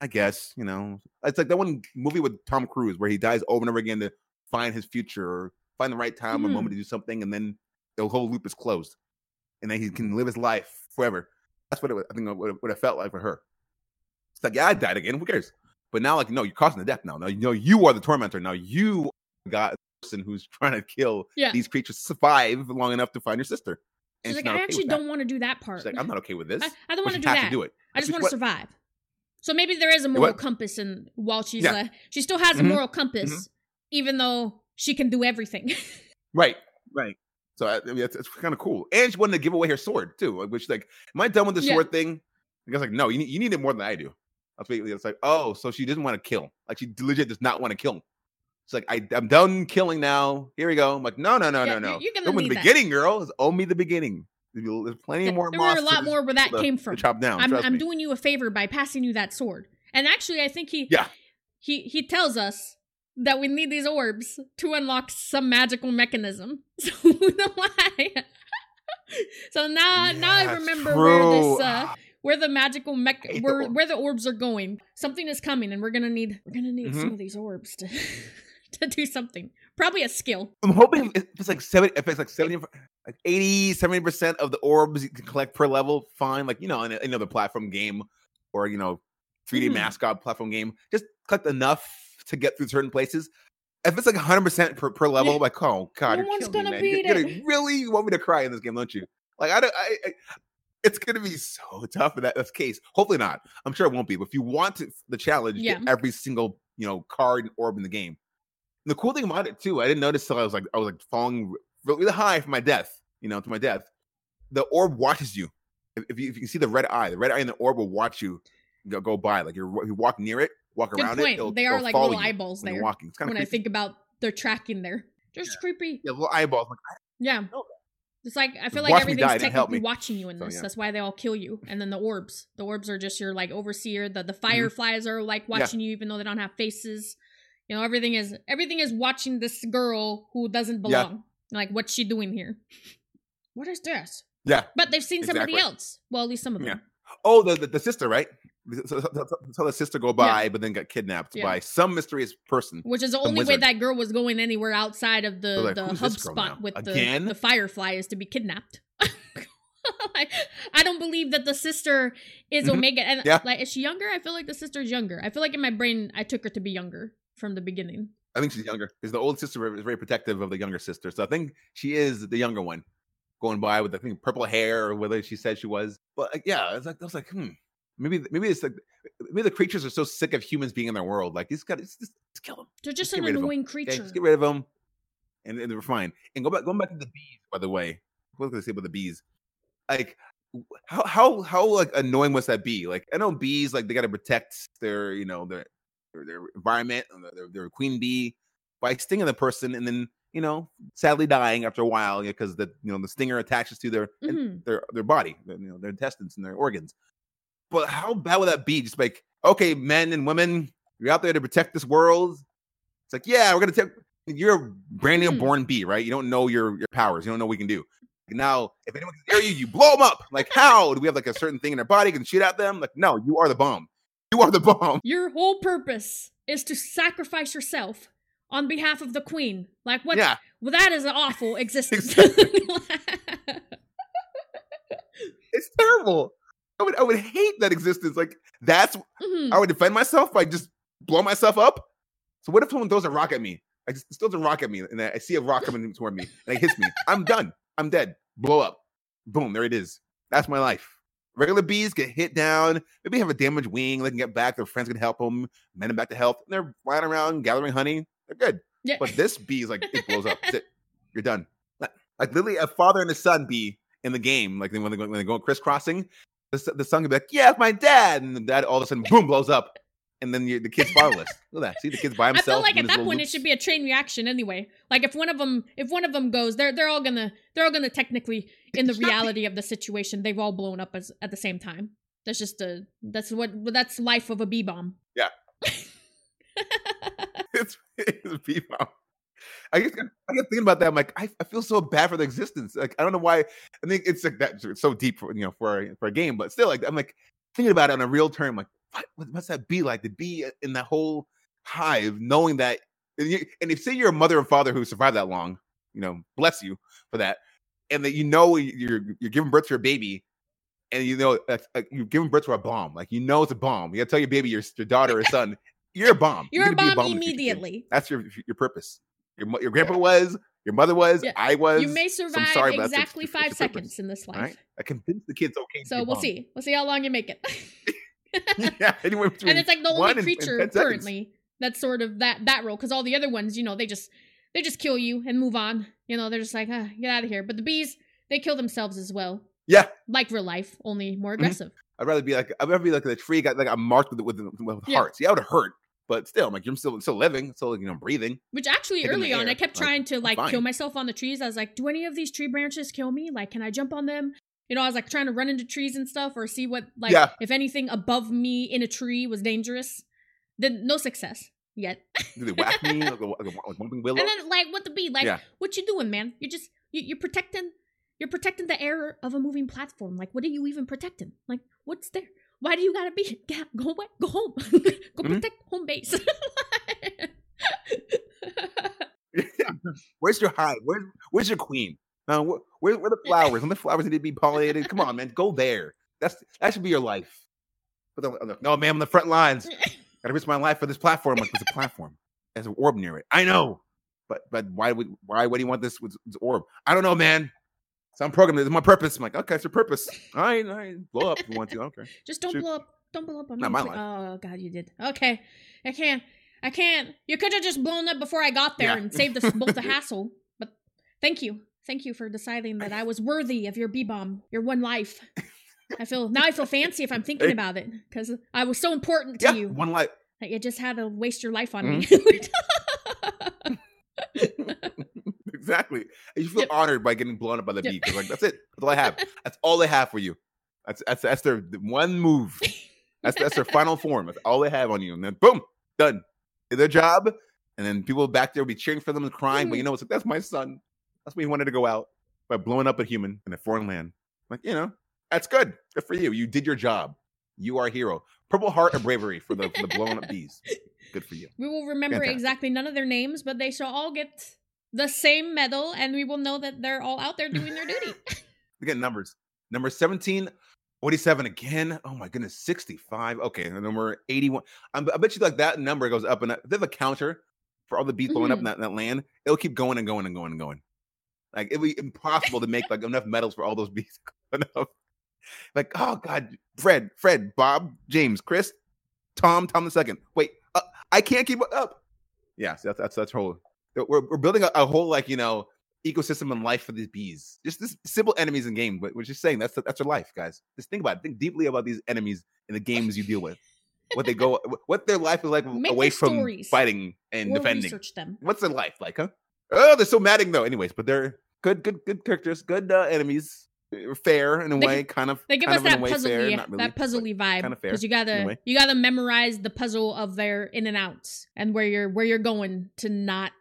I guess you know, it's like that one movie with Tom Cruise where he dies over and over again to find his future or find the right time or Mhm. moment to do something, and then the whole loop is closed, and then he can live his life forever. That's what it, was- I think what it, what it felt like for her. It's like, yeah, I died again. Who cares? But now, like, no, you're causing the death now. Now you know you are the tormentor. Now you got the person who's trying to kill Yeah. these creatures survive long enough to find your sister. She's like, I okay actually don't want to do that part. She's like, I'm not okay with this. I, I don't want to do have that. to do it. I just want to survive. So maybe there is a what- moral compass, and while she's Yeah. uh, she still has a Mhm. moral compass, even though she can do everything. Right, right. So I, I mean, it's, it's kind of cool. And she wanted to give away her sword too, which like, am I done with the Yeah. sword thing? I guess like, no, you need, you need it more than I do. That's basically it's like, oh, so she doesn't want to kill. Like she legit does not want to kill. It's like I, I'm done killing now. Here we go. I'm like, no, no, no, Yeah, no, no. you- you're gonna the that. beginning, girl. It's only the beginning. There's plenty Yeah, more. there were a lot more where that to- came from. chop down. I'm I'm doing you a favor by passing you that sword. And actually, I think he Yeah. he he tells us that we need these orbs to unlock some magical mechanism. So who know why? so now now I Yeah, remember where this uh where the magical mech hate the where where the orbs are going. Something is coming, and we're gonna need we're gonna need Mm-hmm. some of these orbs to to do something. Probably a skill. I'm hoping if it's like 70, if it's like 70, like 80, 70% of the orbs you can collect per level, fine. Like, you know, in another platform game or, you know, 3D Mhm. mascot platform game, just collect enough to get through certain places. If it's like 100% per, per level, Yeah. like, oh, God, No you're killing me, gonna man. beat You're gonna really want me to cry in this game, don't you? Like, I don't, I, I it's gonna be so tough in that case. Hopefully not. I'm sure it won't be. But if you want to, the challenge, Yeah. get every single you know card and orb in the game. And the cool thing about it too, I didn't notice till I was like I was like falling really high from my death. You know, to my death. The orb watches you. If, if you if you can see the red eye, the red eye in the orb will watch you go, go by. Like you're you walk near it, walk Good around point. it'll- they are like little eyeballs there. walking. It's kind of When I think about their tracking there, just creepy. yeah, little eyeballs. Like, Yeah. It's like I feel Just like everything's die, it didn't help technically watching you in So, this. yeah. That's why they all kill you. And then the orbs. The orbs are just your like overseer. The the fireflies are like Mm-hmm. Yeah. watching you even though they don't have faces. You know, everything is everything is watching this girl who doesn't Yeah. belong. Like, what's she doing here? What is this? yeah. But they've seen somebody else. Well, at least some of them. Yeah. Oh, the, the the sister, right? So the sister go by, but then got kidnapped Yeah. by some mysterious person. Which is the only way that girl was going anywhere outside of the, like, the hub spot with the, Again? the firefly is to be kidnapped. Like, I don't believe that the sister is Mhm. Omega. And Yeah. like, is she younger? I feel like the sister's younger. I feel like in my brain, I took her to be younger from the beginning. I think she's younger because the old sister is very protective of the younger sister. So I think she is the younger one, going by with I think purple hair or whether she said she was. But like, yeah, it's like I was like, hmm, maybe maybe it's like maybe the creatures are so sick of humans being in their world. Like these guys, just, just kill them. They're just, Just an annoying creature. just get rid of them, and, and they're fine. And go back, going back to the bees. By the way, what was I gonna say about the bees? Like, how how how like annoying must that be? Like, I know bees like they got to protect their you know their their, their environment, and their, their queen bee by stinging the person, and then you know sadly dying after a while because the you know the stinger attaches to their Mhm. their their body, their, you know their intestines and their organs. But how bad would that be? Just like okay, men and women, you're out there to protect this world. It's like, yeah, we're gonna take. You're a brand new Mhm. born bee, right? You don't know your your powers. You don't know what we can do. Now, if anyone can hear you, you blow them up. Like, how do we have like a certain thing in our body can shoot at them? Like, no, you are the bomb. You are the bomb. Your whole purpose is to sacrifice yourself on behalf of the queen. Like, what? Yeah, Well, that is an awful existence. it's terrible. I would I would hate that existence. Like, that's Mhm. I would defend myself by just blow myself up. So what if someone throws a rock at me? I just throws a rock at me, and I see a rock coming toward me, and it hits me. I'm done. I'm dead. Blow up. Boom. There it is. That's my life. Regular bees get hit down. Maybe have a damaged wing. They can get back. Their friends can help them, mend them back to health. And they're flying around gathering honey. They're good. Yeah. But this bee is like it blows up. That's it. You're done. Like, like literally a father and a son bee in the game. Like when they go, when they go crisscrossing, the, s- the son can be like, "Yeah, it's my dad," and the dad all of a sudden boom blows up, and then the kid's fatherless. Look at that. See the kid's by himself. I himself. feel like at that little point it should be a chain reaction anyway. Like if one of them, if one of them goes, they're they're all gonna they're all gonna technically in the It should be. reality of the situation, they've all blown up as at the same time. That's just a that's what that's life of a bee bomb. Yeah. it's, it's a bee bomb. I guess I get thinking about that. I'm like, I, I feel so bad for the existence. Like, I don't know why. I think it's like that it's so deep for you know for a, for a game, but still, like, I'm like thinking about it on a real term. Like, what, what must that be like to be in that whole hive, knowing that, and, you, and if say you're a mother and father who survived that long, you know, bless you for that, and that you know you're you're giving birth to your baby, and you know uh, you're giving birth to a bomb. Like you know it's a bomb. You gotta tell your baby, your, your daughter or son, you're a bomb. You're, you're a bomb, bomb immediately. That's your your purpose. Your your grandpa was, your mother was, Yeah. I was. You may so survive sorry, that's your- exactly five seconds in this life. Right? I convinced the kids okay. So we'll see. We'll see how long you make it. yeah, between and it's like the only and- and creature currently that's sort of that that role because all the other ones you know they just they just kill you and move on you know they're just like ah, get out of here but the bees they kill themselves as well Yeah, like real life only more Mhm. aggressive I'd rather be like I'd rather be like a tree got like I'm marked with with, with Yeah. hearts. Yeah, I would hurt, but still, I'm like you're still still living, still you know breathing. which actually early on air, i kept like, trying to like kill myself on the trees i was like do any of these tree branches kill me like can i jump on them you know i was like trying to run into trees and stuff or see what like Yeah. if anything above me in a tree was dangerous then no success yet Do they whack me like a, like like Whomping Willow? And then, like, what the be? Like, Yeah. what you doing, man? You're just you, you're protecting. You're protecting the air of a moving platform. Like, what are you even protecting? Like, what's there? Why do you gotta be? Go away. Go home. go Mhm. protect home base. Where's your hive? Where's where's your queen? No, where, where, where the flowers? When the flowers need to be pollinated? Come on, man, go there. That's that should be your life. But the, no, man, I'm on the front lines. Gotta risk my life for this platform. Like, there's a platform. There's an orb near it. I know, but but why would why would he want this with this orb? I don't know, man. So I'm programmed. It's my purpose. I'm like, okay, it's your purpose. All right, all right, blow up if you want to. Okay. just don't Shoot. blow up. Don't blow up on Not me. my life. Oh God, you did. Okay, I can't. I can't. You could have just blown up before I got there Yeah. and saved us both the hassle. But thank you, thank you for deciding that I was worthy of your bee bomb, your one life. I feel now. I feel fancy if I'm thinking about it because I was so important to Yeah, you one life. that you just had to waste your life on Mm-hmm. Exactly. And you feel Yep. honored by getting blown up by the Yep. bee. 'cause, like that's it. That's all I have. That's all they have for you. That's that's that's their one move. That's that's their final form. That's all they have on you. And then boom, done. Did their job. And then people back there will be cheering for them and crying. But you mm. know, it's like that's my son. That's why he wanted to go out by blowing up a human in a foreign land. Like, you know, that's good. Good for you. You did your job. You are a hero. Purple heart of bravery for the for the blown up bees. Good for you. we will remember Fantastic. exactly none of their names, but they shall all get the same medal, and we will know that they're all out there doing their duty. Look at numbers. Number 17, 47 again. Oh my goodness, 65. Okay, and number 81. I'm, I bet you like that number goes up and up. Have a counter for all the bees blowing up in that, in that land, it'll keep going and going and going and going. Like it'll be impossible to make like enough medals for all those bees. enough. Like, oh God, Fred, Fred, Bob, James, Chris, Tom, Tom the second. Wait, uh, I can't keep up. Yeah, so that's that's that's whole. We're, we're building a, a whole like you know ecosystem and life for these bees. Just this simple enemies in game, but we're just saying that's that's their life, guys. Just think about it. Think deeply about these enemies in the games you deal with. What they go, what their life is like Make away from stories. fighting and defending. research them. What's their life like, huh? Oh, they're so madding though. Anyways, but they're good, good, good characters, good uh, enemies. Fair in a They way, kind of. They give us that a way fair, puzzly, really, that puzzly vibe kinda fair because you gotta you gotta memorize the puzzle of their in and outs and where you're where you're going to not.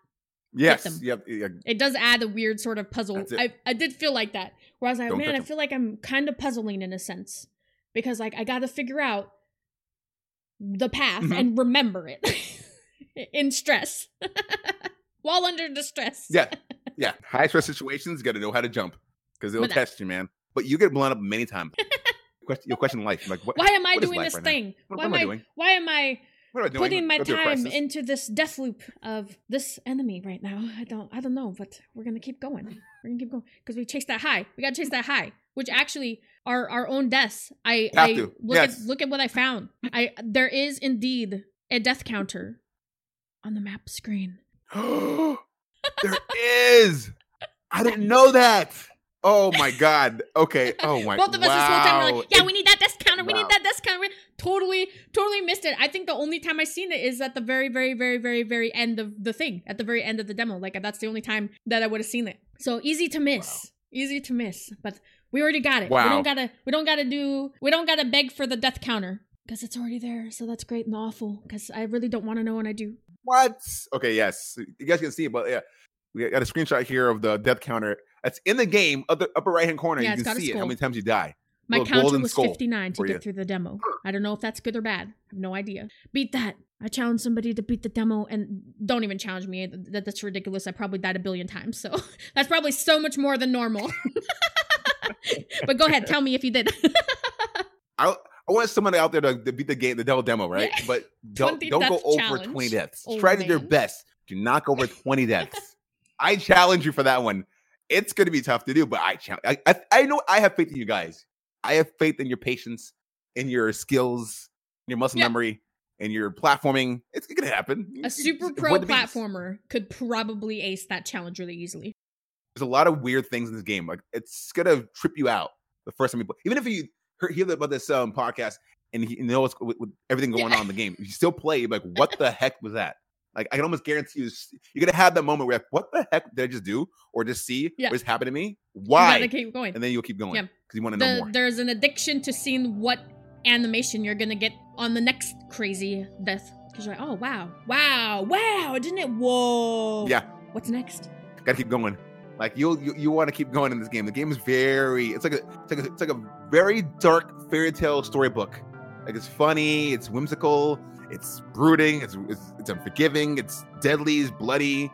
Yes, yep, It does add a weird sort of puzzle. I I did feel like that where I was like, Don't man, I feel like I'm kind of puzzling in a sense because like I gotta figure out the path Mhm. and remember it in stress while under distress. yeah, yeah. High stress situations, got to know how to jump because it'll But that- test you, man. But you get blown up many times. question, you'll question life. Like, what, Why am I doing this right thing? What why am I I doing? why am I What am I doing? putting my Go time into this death loop of this enemy right now. I don't I don't know, but we're gonna keep going. We're gonna keep going because we chased that high. We gotta chase that high, which actually are our own deaths. I I look Yes. at look at what I found. I there is indeed a death counter on the map screen. there is. I didn't know that. Oh my god. Okay. Oh my. God. Both of us this whole time were like, yeah, It- we need that death counter. We Wow. need that death counter. We totally, totally missed it. I think the only time I seen it is at the very, very, very, very, very end of the thing, at the very end of the demo. Like that's the only time that I would have seen it. So easy to miss, easy to miss. But we already got it. Wow. We don't gotta, we don't gotta do, we don't gotta beg for the death counter because it's already there. So that's great and awful. Because I really don't want to know when I do. What? Okay. Yes. You guys can see it, but yeah. We got a screenshot here of the death counter. That's in the game, upper, upper right hand corner. Yeah, you can see it. How many times you die? My counter was 59 to get you. through the demo. I don't know if that's good or bad. I have no idea. Beat that. I challenge somebody to beat the demo and don't even challenge me. That, that's ridiculous. I probably died a billion times. So that's probably so much more than normal. but go ahead. Tell me if you did. I I want somebody out there to, to beat the game, the devil demo, right? Yeah. But don't don't go over challenge. twenty deaths. Try to do your best. Do not go over twenty deaths. I challenge you for that one. It's going to be tough to do, but I challenge. I, I I know I have faith in you guys. I have faith in your patience, in your skills, in your muscle Yeah. memory, and your platforming. It's going to happen. a super pro platformer could probably ace that challenge really easily. There's a lot of weird things in this game. Like it's gonna trip you out the first time you play. Even if you hear, hear about this um, podcast and you know what's with, with everything going Yeah. on in the game, you still play. you're Like, what the heck was that? Like, I can almost guarantee you, you're gonna have that moment where, like, what the heck did I just do, or just see Yeah. what's happened to me? Why? You gotta keep going. and then you'll keep going Yeah. because you want to know more. there's an addiction to seeing what animation you're gonna get on the next crazy death. Because you're like, oh wow, wow, wow, didn't it? Whoa. Yeah, What's next? gotta keep going. Like you'll you, you want to keep going in this game. The game is very it's like a it's like a, it's like a very dark fairy tale storybook. Like it's funny, it's whimsical, it's brooding, it's it's, it's unforgiving, it's deadly, it's bloody,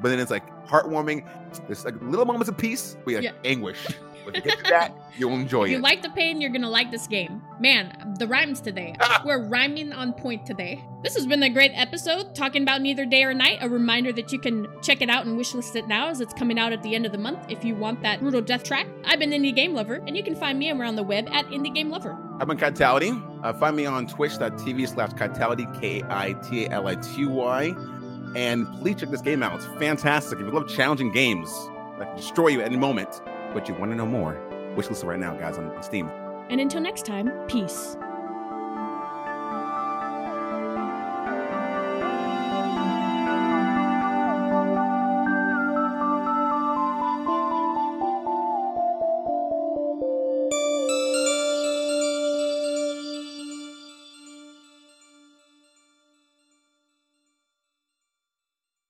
but then it's like heartwarming. There's like little moments of peace, but yeah, Yeah. anguish. If you get to that, you'll enjoy it. If you it. like the pain, you're gonna like this game. Man, the rhymes today. Ah! We're rhyming on point today. This has been a great episode talking about Neither Day or Night. A reminder that you can check it out and wishlist it now as it's coming out at the end of the month if you want that brutal death track. I've been Indie Game Lover, and you can find me around the web at Indie Game Lover. I've been Kitality. Uh, find me on twitch.tv slash Kitality, K I T A L I T Y. And please check this game out. It's fantastic. If you love challenging games that can destroy you at any moment, but you want to know more, wishlist it right now, guys, on, on Steam. And until next time, peace.